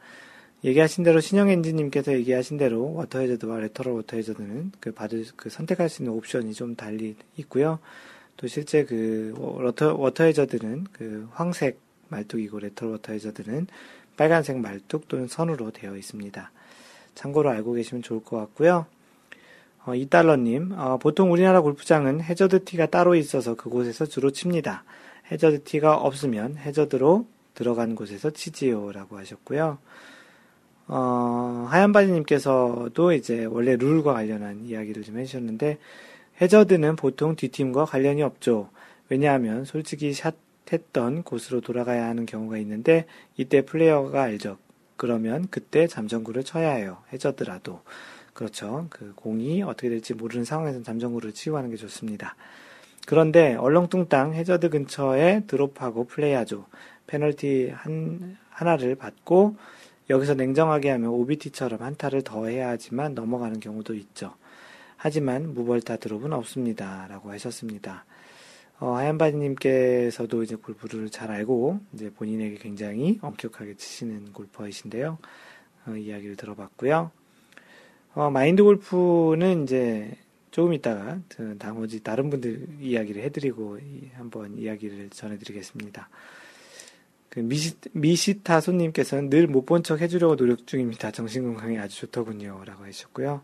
얘기하신 대로 신영 엔진님께서 얘기하신 대로 워터 해저드와 lateral 워터 해저드는 그 받을 그 선택할 수 있는 옵션이 좀 달리 있고요. 또 실제 그 워터 워터 해저드는 그 황색 말뚝이고 lateral 워터 해저드는 빨간색 말뚝 또는 선으로 되어 있습니다. 참고로 알고 계시면 좋을 것 같고요. 어, 이달러님, 어, 보통 우리나라 골프장은 해저드 티가 따로 있어서 그곳에서 주로 칩니다. 해저드 티가 없으면 해저드로 들어간 곳에서 치지요라고 하셨고요. 어, 하얀바지님께서도 이제 원래 룰과 관련한 이야기를 좀 해주셨는데, 해저드는 보통 뒷팀과 관련이 없죠. 왜냐하면 솔직히 샷 했던 곳으로 돌아가야 하는 경우가 있는데, 이때 플레이어가 알죠. 그러면 그때 잠정구를 쳐야 해요. 해저드라도. 그렇죠. 그 공이 어떻게 될지 모르는 상황에서 잠정구를 치유하는 게 좋습니다. 그런데 얼렁뚱땅 해저드 근처에 드롭하고 플레이하죠. 페널티 한, 하나를 받고 여기서 냉정하게 하면 OBT처럼 한타를 더 해야 하지만 넘어가는 경우도 있죠. 하지만 무벌타 드롭은 없습니다. 라고 하셨습니다. 어, 하얀바지님께서도 이제 골프를 잘 알고 이제 본인에게 굉장히 엄격하게 치시는 골퍼이신데요. 어, 이야기를 들어봤고요. 어, 마인드 골프는 이제 조금 있다가 나머지 다른 분들 이야기를 해드리고 한번 이야기를 전해드리겠습니다. 그 미시, 미시타 손님께서는 늘 못 본 척 해주려고 노력 중입니다. 정신건강에 아주 좋더군요. 라고 하셨고요.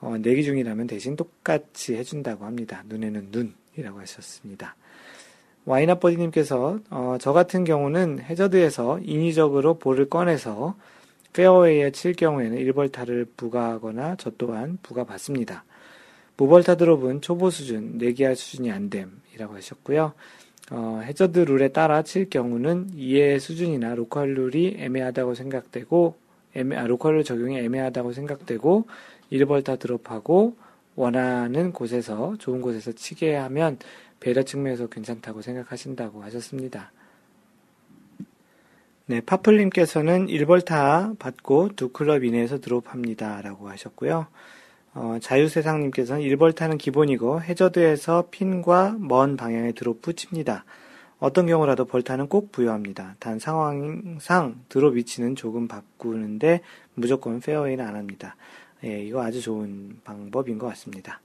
어, 내기 중이라면 대신 똑같이 해준다고 합니다. 눈에는 눈이라고 하셨습니다. 와이나버디님께서 어, 저 같은 경우는 해저드에서 인위적으로 볼을 꺼내서 페어웨이에 칠 경우에는 1벌타를 부과하거나 저 또한 부과받습니다. 무벌타 드롭은 초보 수준, 내기할 수준이 안 됨이라고 하셨고요. 어, 해저드 룰에 따라 칠 경우는 이해 수준이나 로컬 룰이 애매하다고 생각되고, 애매, 아, 로컬 룰 적용이 애매하다고 생각되고, 1벌타 드롭하고 원하는 곳에서, 좋은 곳에서 치게 하면 배려 측면에서 괜찮다고 생각하신다고 하셨습니다. 네, 파플님께서는 1벌타 받고 두 클럽 이내에서 드롭합니다. 라고 하셨고요. 어, 자유세상님께서는 1벌타는 기본이고 해저드에서 핀과 먼 방향에 드롭 붙입니다. 어떤 경우라도 벌타는 꼭 부여합니다. 단 상황상 드롭 위치는 조금 바꾸는데 무조건 페어웨이는 안 합니다. 예, 이거 아주 좋은 방법인 것 같습니다.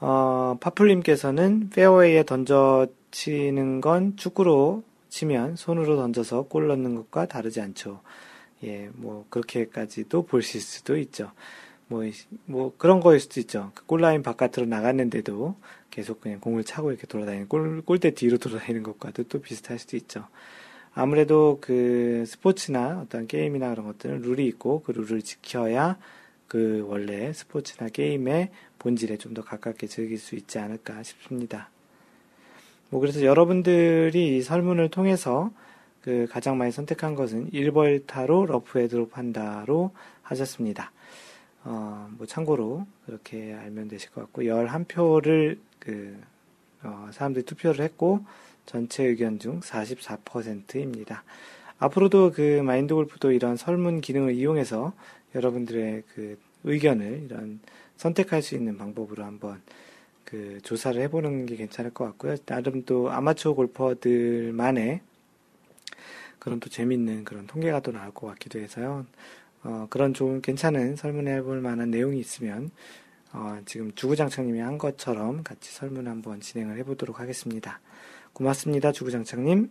어, 파플님께서는 페어웨이에 던져 치는 건 축구로 치면 손으로 던져서 골 넣는 것과 다르지 않죠. 예, 뭐, 그렇게까지도 보실 수도 있죠. 뭐, 뭐 그런 거일 수도 있죠. 그 골라인 바깥으로 나갔는데도 계속 그냥 공을 차고 이렇게 돌아다니는 골, 골대 뒤로 돌아다니는 것과도 또 비슷할 수도 있죠. 아무래도 그 스포츠나 어떤 게임이나 그런 것들은 룰이 있고 그 룰을 지켜야 그 원래 스포츠나 게임의 본질에 좀 더 가깝게 즐길 수 있지 않을까 싶습니다. 뭐 그래서 여러분들이 이 설문을 통해서 그 가장 많이 선택한 것은 1벌타로 러프에 드롭한다로 하셨습니다. 어, 뭐 참고로 그렇게 알면 되실 것 같고 11표를 그 어, 사람들이 투표를 했고 전체 의견 중 44%입니다. 앞으로도 그 마인드 골프도 이런 설문 기능을 이용해서 여러분들의 그 의견을 이런 선택할 수 있는 방법으로 한번 그 조사를 해보는 게 괜찮을 것 같고요. 나름 또 아마추어 골퍼들만의 그런 또 재밌는 그런 통계가 또 나올 것 같기도 해서요. 어, 그런 좋은 괜찮은 설문해 볼 만한 내용이 있으면 어, 지금 주구장창님이 한 것처럼 같이 설문 한번 진행을 해보도록 하겠습니다. 고맙습니다, 주구장창님.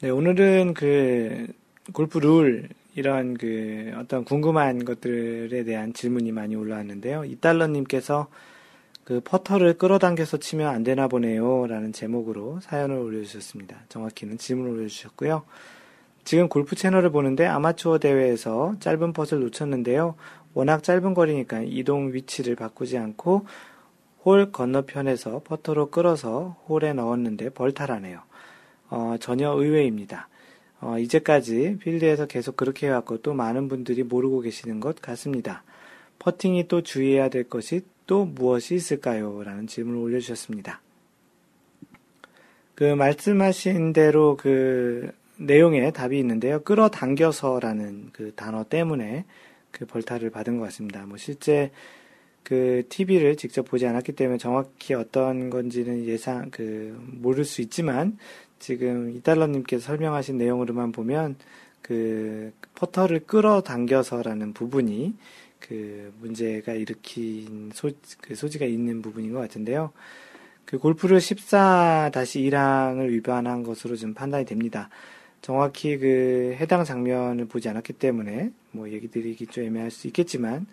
네, 오늘은 그 골프 룰 이런 그 어떤 궁금한 것들에 대한 질문이 많이 올라왔는데요. 이달러님께서 그 퍼터를 끌어당겨서 치면 안 되나 보네요. 라는 제목으로 사연을 올려주셨습니다. 정확히는 질문을 올려주셨고요. 지금 골프 채널을 보는데 아마추어 대회에서 짧은 퍼을 놓쳤는데요. 워낙 짧은 거리니까 이동 위치를 바꾸지 않고 홀 건너편에서 퍼터로 끌어서 홀에 넣었는데 벌타라네요. 어, 전혀 의외입니다. 어, 이제까지 필드에서 계속 그렇게 해왔고 또 많은 분들이 모르고 계시는 것 같습니다. 퍼팅이 또 주의해야 될 것이 또 무엇이 있을까요? 라는 질문을 올려주셨습니다. 그 말씀하신 대로 그 내용에 답이 있는데요. 끌어당겨서라는 그 단어 때문에 그 벌타를 받은 것 같습니다. 뭐 실제 그 TV를 직접 보지 않았기 때문에 정확히 어떤 건지는 예상 그 모를 수 있지만 지금 이달러님께서 설명하신 내용으로만 보면 그 퍼터를 끌어당겨서라는 부분이 그 문제가 일으킨 소, 그 소지가 있는 부분인 것 같은데요. 그 골프를 14-1항을 위반한 것으로 좀 판단이 됩니다. 정확히 그 해당 장면을 보지 않았기 때문에 뭐 얘기 드리기 좀 애매할 수 있겠지만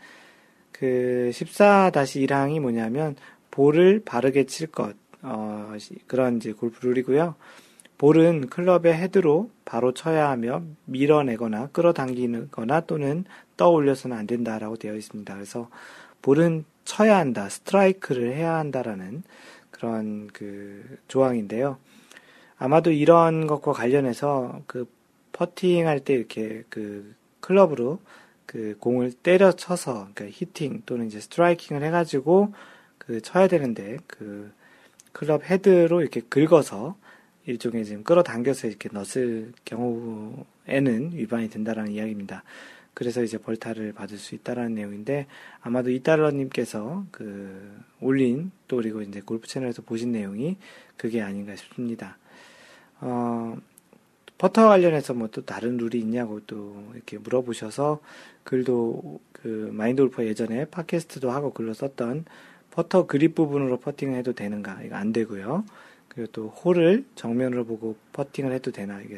그 14-1항이 뭐냐면 볼을 바르게 칠 것, 어, 그런 이제 골프 룰이고요. 볼은 클럽의 헤드로 바로 쳐야 하며 밀어내거나 끌어당기거나 또는 떠올려서는 안 된다라고 되어 있습니다. 그래서 볼은 쳐야 한다, 스트라이크를 해야 한다라는 그런 그 조항인데요. 아마도 이런 것과 관련해서 그 퍼팅 할 때 이렇게 그 클럽으로 그 공을 때려 쳐서 그러니까 히팅 또는 이제 스트라이킹을 해가지고 그 쳐야 되는데 그 클럽 헤드로 이렇게 긁어서 일종의 지금 끌어당겨서 이렇게 넣었을 경우에는 위반이 된다라는 이야기입니다. 그래서 이제 벌타를 받을 수 있다라는 내용인데 아마도 이달러님께서 그 올린 또 그리고 이제 골프 채널에서 보신 내용이 그게 아닌가 싶습니다. 어, 퍼터 관련해서 뭐 또 다른 룰이 있냐고 또 이렇게 물어보셔서 글도 그 마인드 골퍼 예전에 팟캐스트도 하고 글로 썼던 퍼터 그립 부분으로 퍼팅을 해도 되는가 이거 안 되고요. 그리고 또 홀을 정면으로 보고 퍼팅을 해도 되나 이게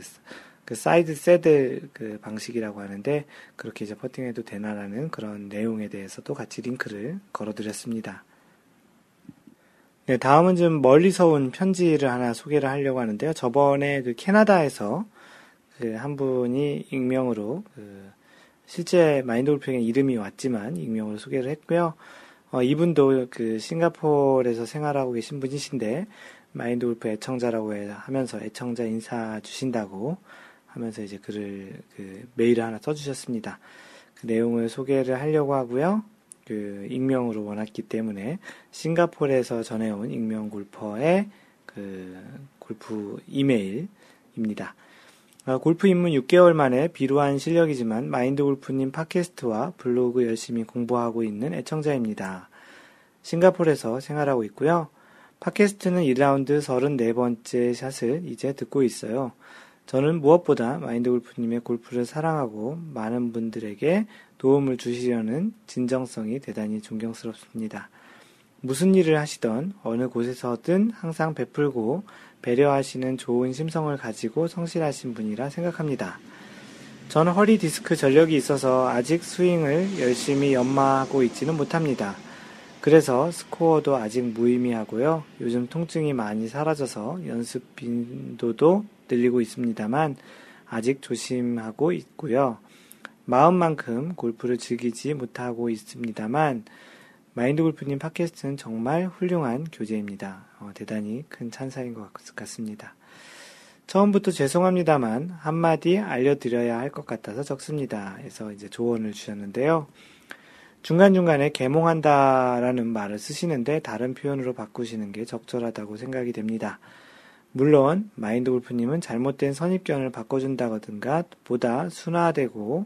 그 side saddle 그 방식이라고 하는데 그렇게 이제 퍼팅해도 되나라는 그런 내용에 대해서도 같이 링크를 걸어드렸습니다. 네, 다음은 좀 멀리서 온 편지를 하나 소개를 하려고 하는데요. 저번에 그 캐나다에서 그 한 분이 익명으로 그 실제 마인드 골프에 이름이 왔지만 익명으로 소개를 했고요. 어, 이분도 그 싱가포르에서 생활하고 계신 분이신데 마인드 골프 애청자라고 하면서 애청자 인사 주신다고 하면서 이제 글을 그 메일을 하나 써주셨습니다. 그 내용을 소개를 하려고 하고요. 그 익명으로 원했기 때문에 싱가포르에서 전해온 익명 골퍼의 그 골프 이메일입니다. 어, 골프 입문 6개월 만에 비루한 실력이지만 마인드 골프님 팟캐스트와 블로그 열심히 공부하고 있는 애청자입니다. 싱가포르에서 생활하고 있고요. 팟캐스트는 1라운드 34번째 샷을 이제 듣고 있어요. 저는 무엇보다 마인드 골프님의 골프를 사랑하고 많은 분들에게 도움을 주시려는 진정성이 대단히 존경스럽습니다. 무슨 일을 하시던 어느 곳에서든 항상 베풀고 배려하시는 좋은 심성을 가지고 성실하신 분이라 생각합니다. 저는 허리 디스크 전력이 있어서 아직 스윙을 열심히 연마하고 있지는 못합니다. 그래서 스코어도 아직 무의미하고요. 요즘 통증이 많이 사라져서 연습 빈도도 늘리고 있습니다만 아직 조심하고 있고요. 마음만큼 골프를 즐기지 못하고 있습니다만 마인드 골프님 팟캐스트는 정말 훌륭한 교재입니다. 어, 대단히 큰 찬사인 것 같습니다. 처음부터 죄송합니다만 한마디 알려드려야 할 것 같아서 적습니다. 해서 이제 조언을 주셨는데요. 중간중간에 개몽한다라는 말을 쓰시는데 다른 표현으로 바꾸시는 게 적절하다고 생각이 됩니다. 물론 마인드 골프님은 잘못된 선입견을 바꿔준다거든가 보다 순화되고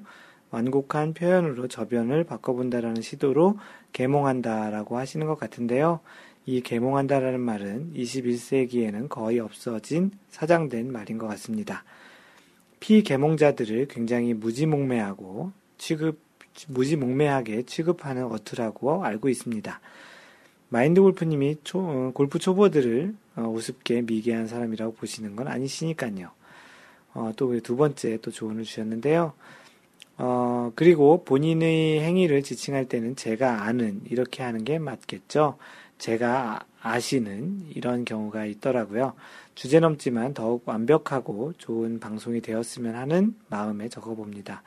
완곡한 표현으로 저변을 바꿔본다라는 시도로 개몽한다라고 하시는 것 같은데요. 이 개몽한다라는 말은 21세기에는 거의 없어진 사장된 말인 것 같습니다. 피개몽자들을 굉장히 무지몽매하고 취급, 무지몽매하게 취급하는 어투라고 알고 있습니다. 마인드 골프님이 초, 어, 골프 초보들을 어, 우습게 미개한 사람이라고 보시는 건 아니시니까요. 어, 또두 번째 또 조언을 주셨는데요. 어, 그리고 본인의 행위를 지칭할 때는 제가 아는 이렇게 하는 게 맞겠죠. 제가 아시는 이런 경우가 있더라고요. 주제 넘지만 더욱 완벽하고 좋은 방송이 되었으면 하는 마음에 적어봅니다.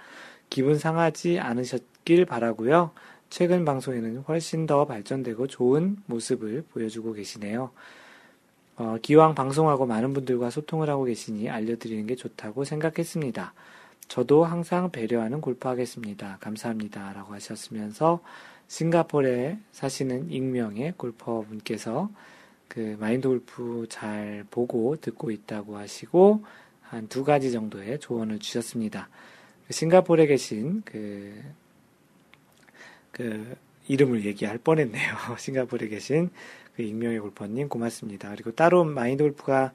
기분 상하지 않으셨길 바라고요. 최근 방송에는 훨씬 더 발전되고 좋은 모습을 보여주고 계시네요. 어, 기왕 방송하고 많은 분들과 소통을 하고 계시니 알려드리는 게 좋다고 생각했습니다. 저도 항상 배려하는 골프하겠습니다. 감사합니다. 라고 하셨으면서 싱가포르에 사시는 익명의 골퍼분께서 그 마인드 골프 잘 보고 듣고 있다고 하시고 한 두 가지 정도의 조언을 주셨습니다. 싱가포르에 계신 그, 그, 이름을 얘기할 뻔했네요. *laughs* 싱가포르에 계신 그 익명의 골퍼님 고맙습니다. 그리고 따로 마인드 골프가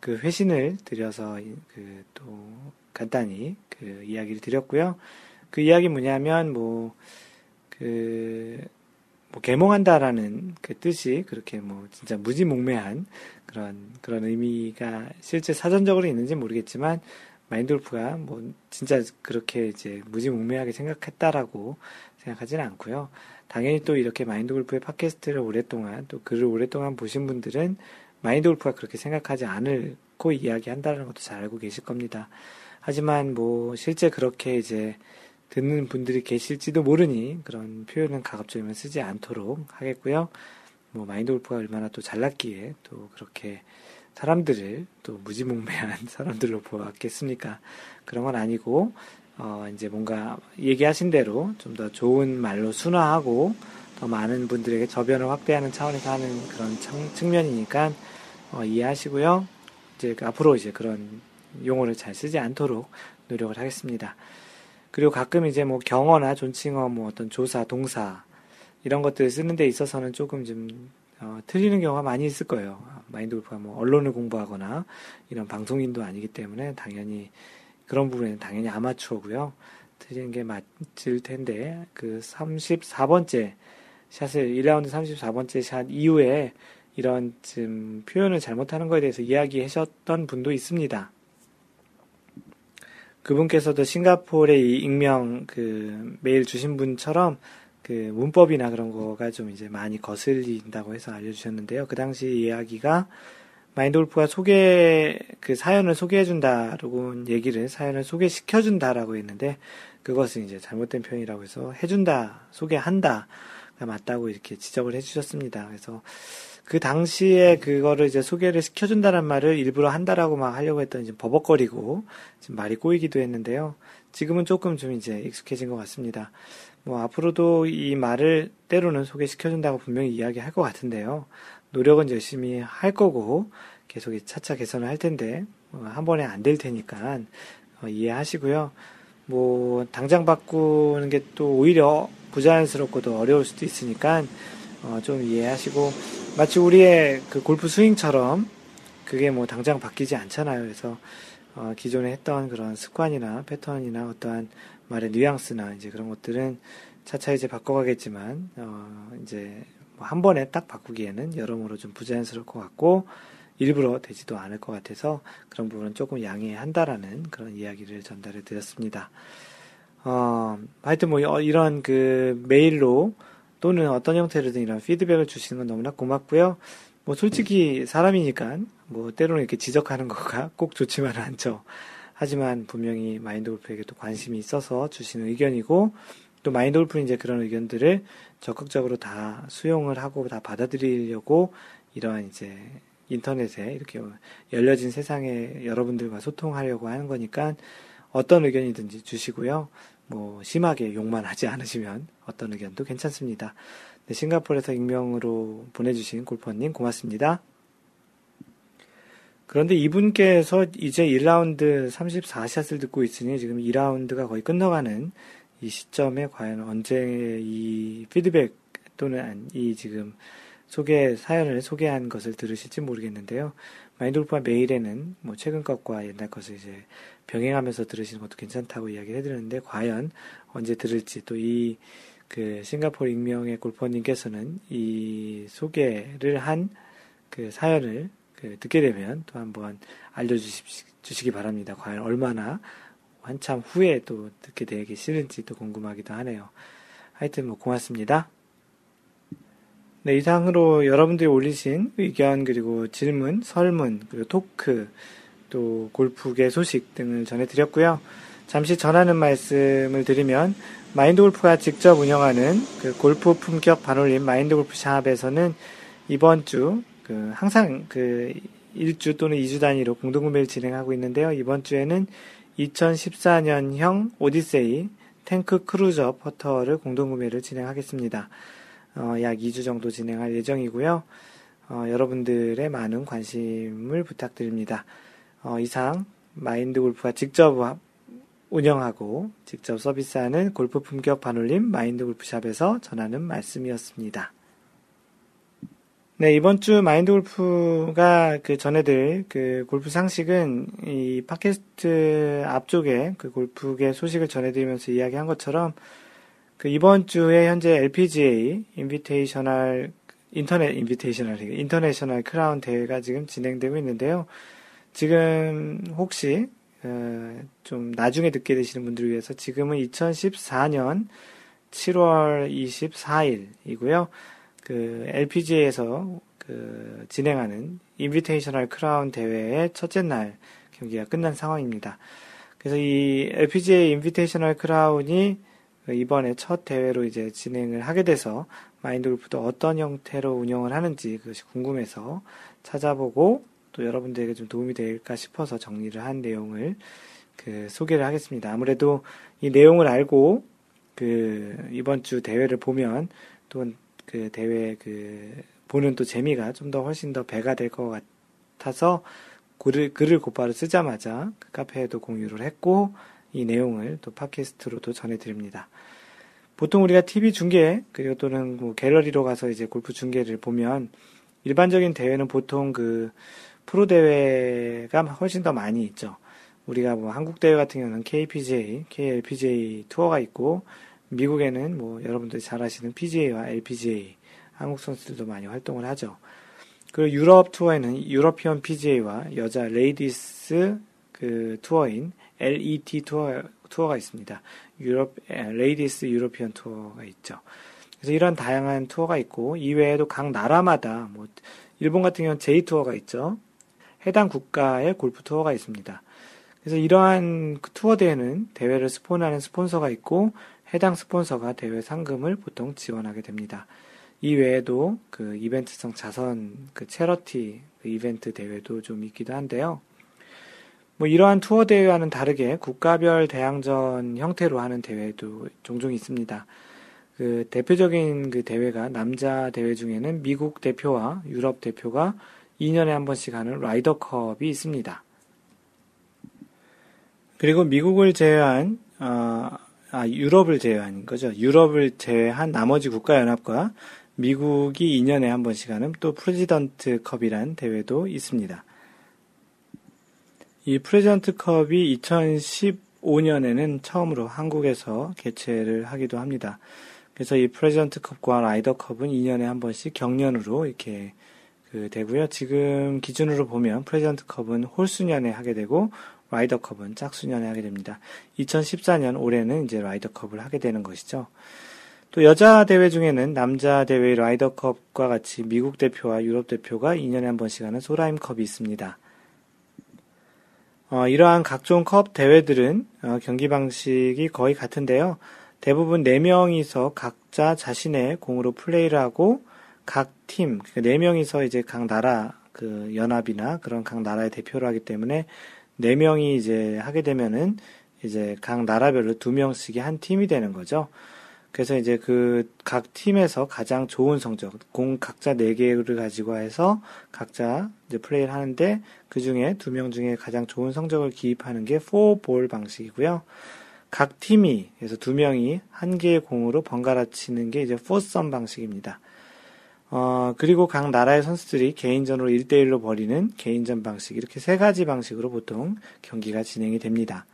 그 회신을 드려서 그 또 간단히 그 이야기를 드렸고요. 그 이야기 뭐냐면 뭐 그, 뭐, 개몽한다라는 그 뜻이 그렇게 뭐, 진짜 무지몽매한 그런, 그런 의미가 실제 사전적으로 있는지 모르겠지만, 마인돌프가 뭐, 진짜 그렇게 이제 무지몽매하게 생각했다라고 생각하지는 않고요. 당연히 또 이렇게 마인드 골프의 팟캐스트를 오랫동안 또 글을 오랫동안 보신 분들은 마인드 골프가 그렇게 생각하지 않을고 이야기한다는 것도 잘 알고 계실 겁니다. 하지만 뭐 실제 그렇게 이제 듣는 분들이 계실지도 모르니 그런 표현은 가급적이면 쓰지 않도록 하겠고요. 뭐 마인드 골프가 얼마나 또 잘났기에 또 그렇게 사람들을 또 무지몽매한 *laughs* 사람들로 보았겠습니까? 그런 건 아니고 어 이제 뭔가 얘기하신 대로 좀 더 좋은 말로 순화하고 더 많은 분들에게 저변을 확대하는 차원에서 하는 그런 측면이니까 어 이해하시고요. 이제 그 앞으로 이제 그런 용어를 잘 쓰지 않도록 노력을 하겠습니다. 그리고 가끔 이제 뭐 경어나 존칭어, 뭐 어떤 조사, 동사 이런 것들 쓰는 데 있어서는 조금 좀 어, 틀리는 경우가 많이 있을 거예요. 마인드 골프가 뭐 언론을 공부하거나 이런 방송인도 아니기 때문에 당연히 그런 부분에는 당연히 아마추어고요. 틀리는 게 맞을 텐데 그 34번째 샷을 1라운드 34번째 샷 이후에 이런 좀 표현을 잘못하는 것에 대해서 이야기하셨던 분도 있습니다. 그분께서도 싱가포르의 익명 그 메일 주신 분처럼 그 문법이나 그런 거가 좀 이제 많이 거슬린다고 해서 알려주셨는데요. 그 당시 이야기가 마인드골프가 소개 그 사연을 소개해준다라고 얘기를 사연을 소개시켜준다라고 했는데 그것은 이제 잘못된 표현이라고 해서 해준다 소개한다가 맞다고 이렇게 지적을 해주셨습니다. 그래서 그 당시에 그거를 이제 소개를 시켜준다는 말을 일부러 한다라고 막 하려고 했더니 지금 버벅거리고 지금 말이 꼬이기도 했는데요. 지금은 조금 좀 이제 익숙해진 것 같습니다. 뭐 앞으로도 이 말을 때로는 소개시켜준다고 분명히 이야기할 것 같은데요. 노력은 열심히 할 거고 계속 차차 개선을 할 텐데 뭐한 번에 안 될 테니까 어, 이해하시고요. 뭐 당장 바꾸는 게 또 오히려 부자연스럽고도 어려울 수도 있으니까 어, 좀 이해하시고 마치 우리의 그 골프 스윙처럼 그게 뭐 당장 바뀌지 않잖아요. 그래서 어, 기존에 했던 그런 습관이나 패턴이나 어떠한 말의 뉘앙스나 이제 그런 것들은 차차 이제 바꿔가겠지만 어, 이제 뭐 한 번에 딱 바꾸기에는 여러모로 좀 부자연스러울 것 같고 일부러 되지도 않을 것 같아서 그런 부분은 조금 양해한다라는 그런 이야기를 전달해 드렸습니다. 어, 하여튼 뭐 어, 이런 그 메일로 또는 어떤 형태로든 이런 피드백을 주시는 건 너무나 고맙고요. 뭐 솔직히 사람이니까 뭐 때로는 이렇게 지적하는 거가 *laughs* 꼭 좋지만은 않죠. 하지만 분명히 마인드 골프에게 도 관심이 있어서 주시는 의견이고 또 마인드 골프는 이제 그런 의견들을 적극적으로 다 수용을 하고 다 받아들이려고 이러한 이제 인터넷에 이렇게 열려진 세상에 여러분들과 소통하려고 하는 거니까 어떤 의견이든지 주시고요. 뭐 심하게 욕만 하지 않으시면 어떤 의견도 괜찮습니다. 네, 싱가포르에서 익명으로 보내주신 골퍼님 고맙습니다. 그런데 이분께서 이제 1라운드 34샷을 듣고 있으니 지금 2라운드가 거의 끝나가는 이 시점에 과연 언제 이 피드백 또는 이 지금 소개, 사연을 소개한 것을 들으실지 모르겠는데요. 마인드 골프와 메일에는 뭐 최근 것과 옛날 것을 이제 병행하면서 들으시는 것도 괜찮다고 이야기를 해드렸는데 과연 언제 들을지 또 이 그 싱가포르 익명의 골퍼님께서는 이 소개를 한 그 사연을 그 듣게 되면 또 한번 알려주시기 바랍니다. 과연 얼마나 한참 후에 또 듣게 되기 싫은지 또 궁금하기도 하네요. 하여튼 뭐 고맙습니다. 네, 이상으로 여러분들이 올리신 의견 그리고 질문, 설문, 그리고 토크, 또 골프계 소식 등을 전해드렸고요. 잠시 전하는 말씀을 드리면 마인드 골프가 직접 운영하는 그 골프 품격 반올림 마인드 골프 샵에서는 이번 주 그 항상 그 1주 또는 2주 단위로 공동구매를 진행하고 있는데요. 이번 주에는 2014년형 Odyssey Tank Cruiser 퍼터를 공동구매를 진행하겠습니다. 어, 약 2주 정도 진행할 예정이고요. 어, 여러분들의 많은 관심을 부탁드립니다. 어, 이상 마인드 골프가 직접 운영하고 직접 서비스하는 골프 품격 반올림 마인드 골프샵에서 전하는 말씀이었습니다. 네, 이번 주 마인드 골프가 그 전해드릴 그 골프 상식은 이 팟캐스트 앞쪽에 그 골프계 소식을 전해드리면서 이야기한 것처럼 그 이번 주에 현재 LPGA Invitational Inter Invitational International Crown 대회가 지금 진행되고 있는데요. 지금 혹시 어, 좀 나중에 듣게 되시는 분들을 위해서 지금은 2014년 7월 24일이고요. 그 LPGA에서 그 진행하는 Invitational Crown 대회의 첫째 날 경기가 끝난 상황입니다. 그래서 이 LPGA Invitational Crown이 이번에 첫 대회로 이제 진행을 하게 돼서 마인드 골프도 어떤 형태로 운영을 하는지 그것이 궁금해서 찾아보고 또 여러분들에게 좀 도움이 될까 싶어서 정리를 한 내용을 그 소개를 하겠습니다. 아무래도 이 내용을 알고 그 이번 주 대회를 보면 또 그 대회 그 보는 또 재미가 좀 더 훨씬 더 배가 될 것 같아서 글을, 글을 곧바로 쓰자마자 그 카페에도 공유를 했고 이 내용을 또 팟캐스트로도 전해드립니다. 보통 우리가 TV 중계 그리고 또는 뭐 갤러리로 가서 이제 골프 중계를 보면 일반적인 대회는 보통 그 프로 대회가 훨씬 더 많이 있죠. 우리가 뭐 한국 대회 같은 경우는 KPGA, KLPGA 투어가 있고 미국에는 뭐 여러분들이 잘 아시는 PGA와 LPGA 한국 선수들도 많이 활동을 하죠. 그리고 유럽 투어에는 European PGA와 여자 Ladies 그 투어인 LET 투어, 투어가 있습니다. 유럽, Ladies European 투어가 있죠. 그래서 이런 다양한 투어가 있고, 이외에도 각 나라마다, 뭐, 일본 같은 경우는 J 투어가 있죠. 해당 국가의 골프 투어가 있습니다. 그래서 이러한 그 투어 대회는 대회를 스폰하는 스폰서가 있고, 해당 스폰서가 대회 상금을 보통 지원하게 됩니다. 이 외에도 그 이벤트성 자선, 그 charity 그 이벤트 대회도 좀 있기도 한데요. 뭐 이러한 투어 대회와는 다르게 국가별 대항전 형태로 하는 대회도 종종 있습니다. 그 대표적인 그 대회가 남자 대회 중에는 미국 대표와 유럽 대표가 2년에 한 번씩 하는 라이더컵이 있습니다. 그리고 미국을 제외한 어, 아, 유럽을 제외한 거죠. 유럽을 제외한 나머지 국가 연합과 미국이 2년에 한 번씩 하는 또 프레지던트 컵이란 대회도 있습니다. 이 프레젠트 컵이 2015년에는 처음으로 한국에서 개최를 하기도 합니다. 그래서 이 프레젠트 컵과 라이더 컵은 2년에 한 번씩 격년으로 이렇게 그 되고요. 지금 기준으로 보면 프레젠트 컵은 홀수년에 하게 되고 라이더 컵은 짝수년에 하게 됩니다. 2014년 올해는 이제 라이더 컵을 하게 되는 것이죠. 또 여자 대회 중에는 남자 대회 라이더 컵과 같이 미국 대표와 유럽 대표가 2년에 한 번씩 하는 솔하임 컵이 있습니다. 어, 이러한 각종 컵 대회들은 어, 경기 방식이 거의 같은데요. 대부분 4명이서 각자 자신의 공으로 플레이를 하고 각 팀, 그러니까 4명이서 이제 각 나라 그 연합이나 그런 각 나라의 대표를 하기 때문에 4명이 이제 하게 되면은 이제 각 나라별로 2명씩이 한 팀이 되는 거죠. 그래서 이제 그 각 팀에서 가장 좋은 성적, 공 각자 4개를 가지고 해서 각자 이제 플레이를 하는데 그 중에 2명 중에 가장 좋은 성적을 기입하는 게 4볼 방식이고요. 각 팀이, 그래서 2명이 한 개의 공으로 번갈아 치는 게 이제 foursome 방식입니다. 어, 그리고 각 나라의 선수들이 개인전으로 1대1로 벌이는 개인전 방식, 이렇게 세 가지 방식으로 보통 경기가 진행이 됩니다.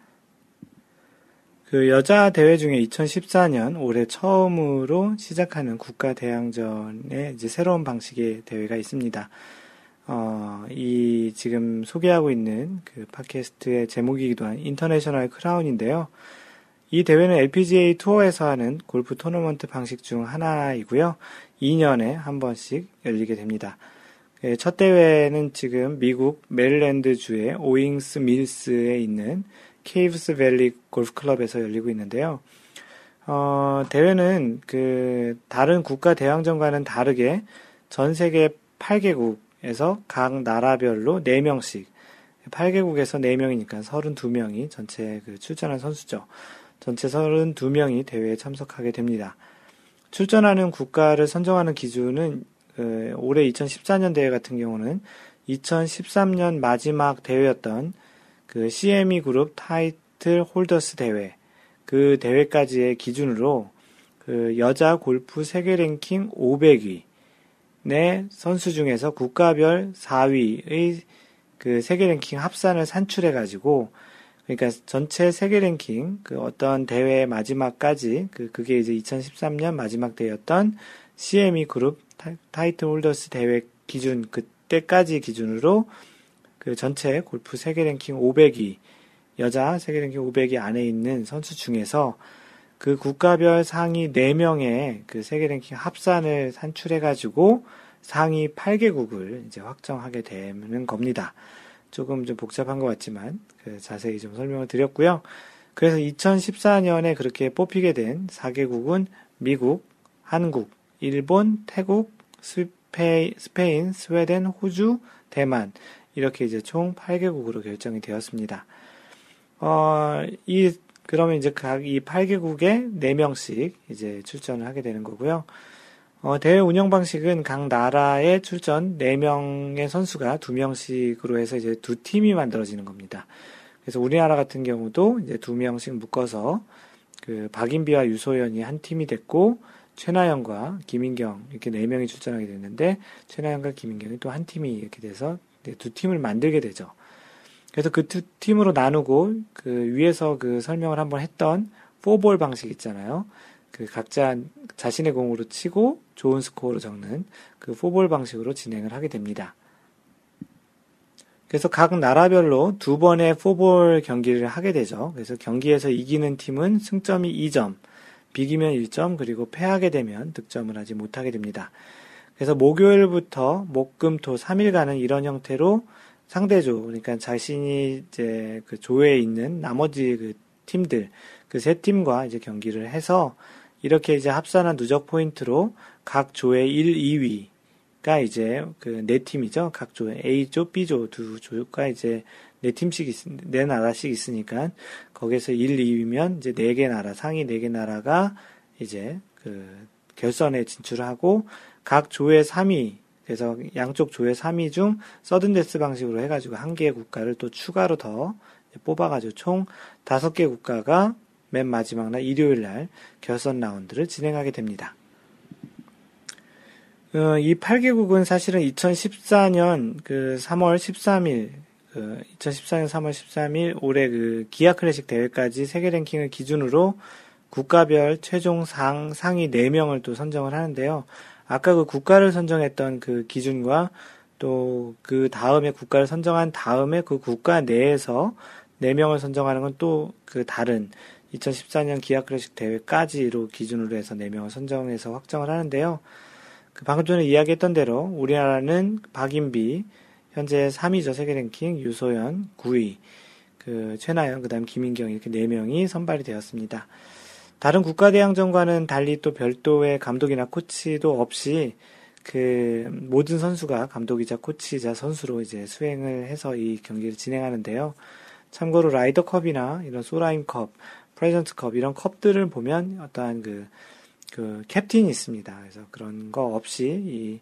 그 여자 대회 중에 2014년 올해 처음으로 시작하는 국가 대항전의 이제 새로운 방식의 대회가 있습니다. 어, 이 지금 소개하고 있는 그 팟캐스트의 제목이기도 한 인터내셔널 크라운인데요. 이 대회는 LPGA 투어에서 하는 골프 토너먼트 방식 중 하나이고요. 2년에 한 번씩 열리게 됩니다. 예, 첫 대회는 지금 미국 메릴랜드 주의 오잉스 밀스에 있는 케이브스 밸리 골프 클럽에서 열리고 있는데요. 어, 대회는 그 다른 국가 대항전과는 다르게 전 세계 8개국에서 각 나라별로 4명씩 8개국에서 4명이니까 32명이 전체 그 출전한 선수죠. 전체 32명이 대회에 참석하게 됩니다. 출전하는 국가를 선정하는 기준은 그 올해 2014년 대회 같은 경우는 2013년 마지막 대회였던 그 CME 그룹 타이틀 홀더스 대회 그 대회까지의 기준으로 그 여자 골프 세계 랭킹 500위 내 선수 중에서 국가별 4위의 그 세계 랭킹 합산을 산출해 가지고 그러니까 전체 세계 랭킹 그 어떤 대회 마지막까지 그 그게 이제 2013년 마지막 대회였던 CME 그룹 타이틀 홀더스 대회 기준 그때까지 기준으로 그 전체 골프 세계 랭킹 500위, 여자 세계 랭킹 500위 안에 있는 선수 중에서 그 국가별 상위 4명의 그 세계 랭킹 합산을 산출해가지고 상위 8개국을 이제 확정하게 되는 겁니다. 조금 좀 복잡한 것 같지만 그 자세히 좀 설명을 드렸고요. 그래서 2014년에 그렇게 뽑히게 된 4개국은 미국, 한국, 일본, 태국, 스페인, 스웨덴, 호주, 대만 이렇게 이제 총 8개국으로 결정이 되었습니다. 어, 이, 그러면 이제 각 이 8개국에 4명씩 이제 출전을 하게 되는 거고요. 어, 대회 운영 방식은 각 나라의 출전 4명의 선수가 2명씩으로 해서 이제 두 팀이 만들어지는 겁니다. 그래서 우리나라 같은 경우도 이제 2명씩 묶어서 그 박인비와 유소연이 한 팀이 됐고 최나영과 김인경 이렇게 4명이 출전하게 됐는데 최나영과 김인경이 또 한 팀이 이렇게 돼서 네, 두 팀을 만들게 되죠. 그래서 그 두 팀으로 나누고 그 위에서 그 설명을 한번 했던 포볼 방식 있잖아요. 그 각자 자신의 공으로 치고 좋은 스코어로 적는 그 포볼 방식으로 진행을 하게 됩니다. 그래서 각 나라별로 두 번의 포볼 경기를 하게 되죠. 그래서 경기에서 이기는 팀은 승점이 2점, 비기면 1점, 그리고 패하게 되면 득점을 하지 못하게 됩니다. 그래서 목요일부터 목금토 3일간은 이런 형태로 상대조, 그러니까 자신이 이제 그 조에 있는 나머지 그 팀들, 그 세 팀과 이제 경기를 해서 이렇게 이제 합산한 누적 포인트로 각 조의 1, 2위가 이제 그 네 팀이죠. 각 조의 A조, B조 두 조가 이제 네 팀씩 있, 네 나라씩 있으니까 거기서 1, 2위면 이제 네 개 나라, 상위 네 개 나라가 이제 그 결선에 진출하고 각 조의 3위, 그래서 양쪽 조의 3위 중 서든데스 방식으로 해가지고 한 개의 국가를 또 추가로 더 뽑아가지고 총 다섯 개 국가가 맨 마지막 날 일요일 날 결선 라운드를 진행하게 됩니다. 어, 이 8개국은 사실은 2014년 그 3월 13일, 그 2014년 3월 13일 올해 그 기아 클래식 대회까지 세계 랭킹을 기준으로 국가별 최종 상, 상위 4명을 또 선정을 하는데요. 아까 그 국가를 선정했던 그 기준과 또 그 다음에 국가를 선정한 다음에 그 국가 내에서 4명을 선정하는 건 또 그 다른 2014년 기아 클래식 대회까지로 기준으로 해서 4명을 선정해서 확정을 하는데요. 그 방금 전에 이야기했던 대로 우리나라는 박인비 현재 3위죠 세계 랭킹 유소연 9위 그 최나연 그 다음 김인경 이렇게 4명이 선발이 되었습니다. 다른 국가대항전과는 달리 또 별도의 감독이나 코치도 없이 그 모든 선수가 감독이자 코치이자 선수로 이제 수행을 해서 이 경기를 진행하는데요. 참고로 라이더컵이나 이런 솔하임컵, 프레젠트컵 이런 컵들을 보면 어떠한 그, 그 캡틴이 있습니다. 그래서 그런 거 없이 이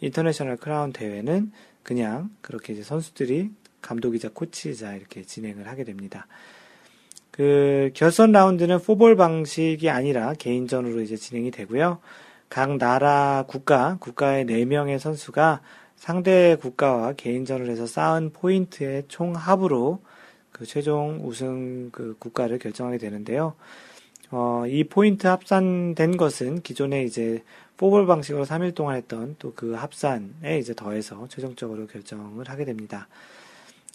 인터내셔널 크라운 대회는 그냥 그렇게 이제 선수들이 감독이자 코치이자 이렇게 진행을 하게 됩니다. 그 결선 라운드는 four-ball 방식이 아니라 개인전으로 이제 진행이 되고요. 각 나라 국가, 국가의 4명의 선수가 상대 국가와 개인전을 해서 쌓은 포인트의 총 합으로 그 최종 우승 그 국가를 결정하게 되는데요. 어, 이 포인트 합산된 것은 기존에 이제 four-ball 방식으로 3일 동안 했던 또 그 합산에 이제 더해서 최종적으로 결정을 하게 됩니다.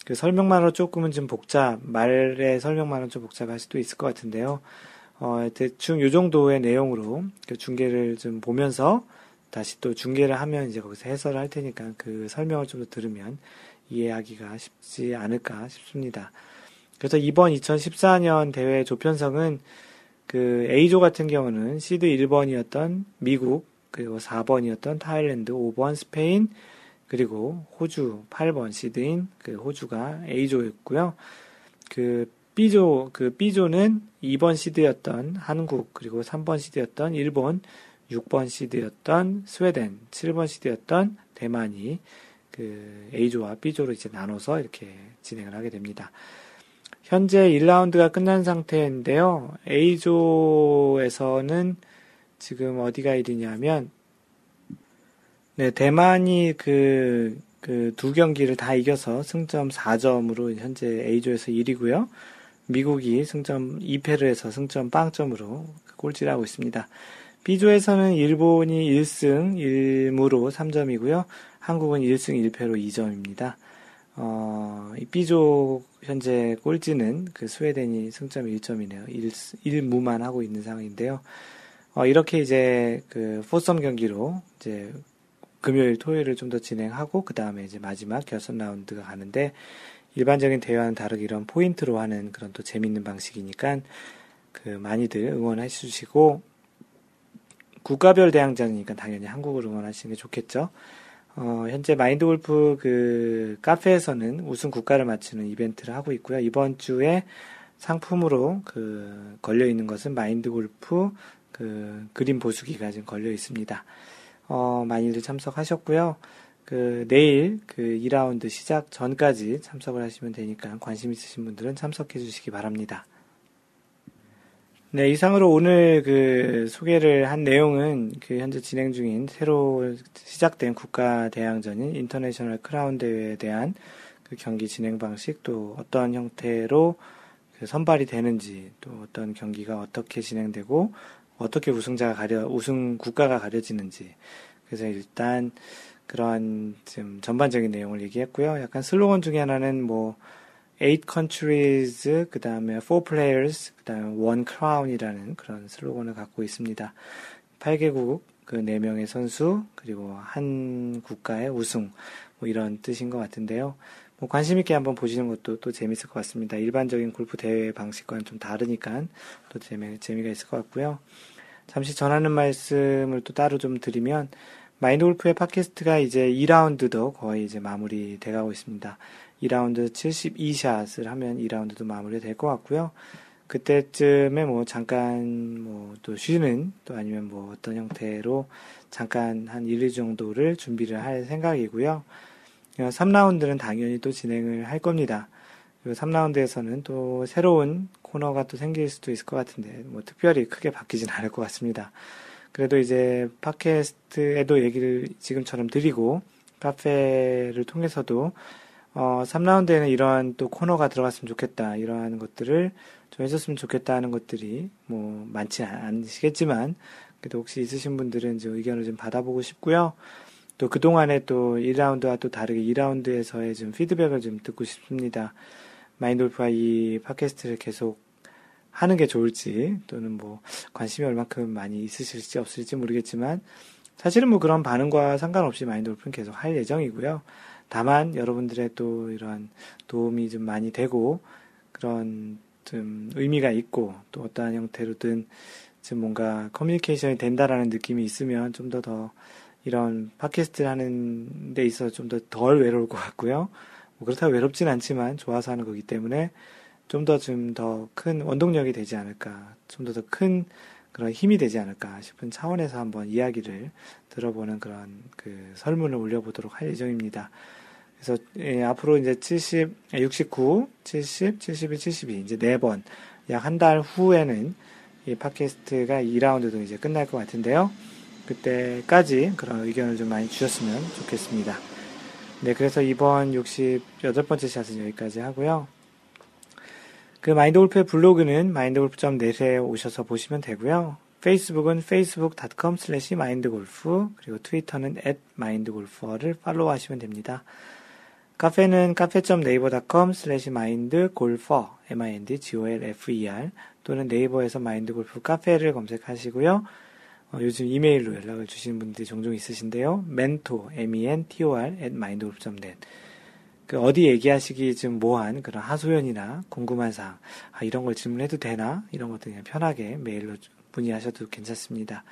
그 설명만으로 조금은 좀 복잡, 말의 설명만으로 좀 복잡할 수도 있을 것 같은데요. 어, 대충 요 정도의 내용으로 그 중계를 좀 보면서 다시 또 중계를 하면 이제 거기서 해설을 할 테니까 그 설명을 좀 더 들으면 이해하기가 쉽지 않을까 싶습니다. 그래서 이번 2014년 대회 조편성은 그 A조 같은 경우는 시드 1번이었던 미국, 그리고 4번이었던 타일랜드, 5번 스페인, 그리고 호주 8번 시드인 그 호주가 A조였고요. 그 B조, 그 B조는 2번 시드였던 한국, 그리고 3번 시드였던 일본, 6번 시드였던 스웨덴, 7번 시드였던 대만이 그 A조와 B조로 이제 나눠서 이렇게 진행을 하게 됩니다. 현재 1라운드가 끝난 상태인데요. A조에서는 지금 어디가 1위냐면, 네, 대만이 그, 그 두 경기를 다 이겨서 승점 4점으로 현재 A조에서 1위고요. 미국이 승점 2패를 해서 승점 빵점으로 꼴찌를 하고 있습니다. B조에서는 일본이 1승 1무로 3점이고요. 한국은 1승 1패로 2점입니다. 어, B조 현재 꼴찌는 그 스웨덴이 승점 1점이네요. 1, 1무만 하고 있는 상황인데요. 어, 이렇게 이제 그 포섬 경기로 이제 금요일, 토요일을 좀 더 진행하고 그 다음에 이제 마지막 결선 라운드가 가는데 일반적인 대회와는 다르게 이런 포인트로 하는 그런 또 재밌는 방식이니까 그 많이들 응원해 주시고 국가별 대항전이니까 당연히 한국을 응원하시는 게 좋겠죠. 어, 현재 마인드 골프 그 카페에서는 우승 국가를 맞추는 이벤트를 하고 있고요. 이번 주에 상품으로 그 걸려 있는 것은 마인드 골프 그 그림 보수기가 지금 걸려 있습니다. 어, 많이들 참석하셨고요. 그 내일 그 2라운드 시작 전까지 참석을 하시면 되니까 관심 있으신 분들은 참석해 주시기 바랍니다. 네, 이상으로 오늘 그 소개를 한 내용은 그 현재 진행 중인 새로 시작된 국가 대항전인 인터내셔널 크라운 대회에 대한 그 경기 진행 방식 또 어떤 형태로 그 선발이 되는지 또 어떤 경기가 어떻게 진행되고 어떻게 우승자가 가려 우승 국가가 가려지는지 그래서 일단 그러한 좀 전반적인 내용을 얘기했고요. 약간 슬로건 중에 하나는 뭐 eight countries, 그 다음에 four players, 그 다음에 one crown이라는 그런 슬로건을 갖고 있습니다. 8개국 그 4명의 선수, 그리고 한 국가의 우승, 뭐 이런 뜻인 것 같은데요. 뭐 관심 있게 한번 보시는 것도 또 재밌을 것 같습니다. 일반적인 골프 대회 방식과는 좀 다르니까 또 재미, 재미가 있을 것 같고요. 잠시 전하는 말씀을 또 따로 좀 드리면, 마인드 골프의 팟캐스트가 이제 2라운드도 거의 이제 마무리 돼가고 있습니다. 2라운드 72샷을 하면 2라운드도 마무리 될 것 같고요. 그때쯤에 뭐 잠깐 뭐 또 쉬는 또 아니면 뭐 어떤 형태로 잠깐 한 1, 2 정도를 준비를 할 생각이고요. 3라운드는 당연히 또 진행을 할 겁니다. 그리고 3라운드에서는 또 새로운 코너가 또 생길 수도 있을 것 같은데 뭐 특별히 크게 바뀌진 *laughs* 않을 것 같습니다. 그래도 이제 팟캐스트에도 얘기를 지금처럼 드리고 카페를 통해서도 어, 3라운드에는 이러한 또 코너가 들어갔으면 좋겠다. 이러한 것들을 좀 해줬으면 좋겠다 하는 것들이 뭐 많지 않으시겠지만 그래도 혹시 있으신 분들은 좀 의견을 좀 받아보고 싶고요. 또 그동안에 또 1라운드와 또 다르게 2라운드에서의 좀 피드백을 좀 듣고 싶습니다. 마인돌프가 이 팟캐스트를 계속 하는 게 좋을지 또는 뭐 관심이 얼마큼 많이 있으실지 없을지 모르겠지만 사실은 뭐 그런 반응과 상관없이 마인드 골프는 계속 할 예정이고요. 다만 여러분들의 또 이런 도움이 좀 많이 되고 그런 좀 의미가 있고 또 어떠한 형태로든 좀 뭔가 커뮤니케이션이 된다라는 느낌이 있으면 좀 더더 이런 팟캐스트를 하는 데 있어서 좀 더 덜 외로울 것 같고요. 뭐 그렇다고 외롭진 않지만 좋아서 하는 거기 때문에 좀 더 좀 더 큰 원동력이 되지 않을까, 좀 더 더 큰 그런 힘이 되지 않을까 싶은 차원에서 한번 이야기를 들어보는 그런 그 설문을 올려보도록 할 예정입니다. 그래서 예, 앞으로 이제 70, 69, 70, 71, 72 이제 네 번 약 한 달 후에는 이 팟캐스트가 2라운드도 이제 끝날 것 같은데요. 그때까지 그런 의견을 좀 많이 주셨으면 좋겠습니다. 네, 그래서 이번 68번째 샷은 여기까지 하고요. 그 마인드 골프의 블로그는 mindgolf.net에 오셔서 보시면 되고요. 페이스북은 facebook.com slash mindgolf 그리고 트위터는 at mindgolfer를 팔로우하시면 됩니다. 카페는 카페.네이버.com slash mindgolfer m-i-n-d-g-o-l-f-e-r 또는 네이버에서 마인드골프 카페를 검색하시고요. 어, 요즘 이메일로 연락을 주시는 분들이 종종 있으신데요. mentor, m-e-n-t-o-r, at mindgolf.net. 그 어디 얘기하시기 좀 뭐한 그런 하소연이나 궁금한 사항, 아, 이런 걸 질문해도 되나? 이런 것들 그냥 편하게 메일로 문의하셔도 괜찮습니다.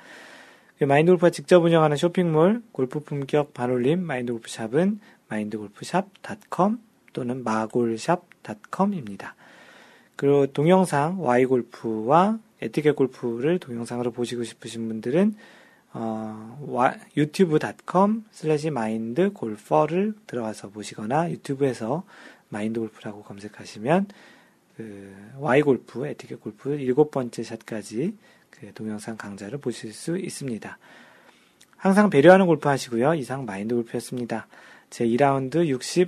그 마인드골프가 직접 운영하는 쇼핑몰, 골프 품격 반올림 마인드골프 샵은 마인드골프샵.com 또는 마골샵.com입니다. 그리고 동영상 Y골프와 에티켓 골프를 동영상으로 보시고 싶으신 분들은 어, 유튜브.com slash 마인드 골퍼를 들어가서 보시거나 유튜브에서 마인드 골프라고 검색하시면 그 Y 골프, 에티켓 골프 일곱 번째 샷까지 그 동영상 강좌를 보실 수 있습니다. 항상 배려하는 골프 하시고요. 이상 마인드 골프였습니다. 제 2라운드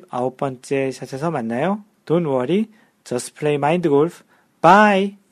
69번째 샷에서 만나요. Don't worry, just play mind golf. Bye!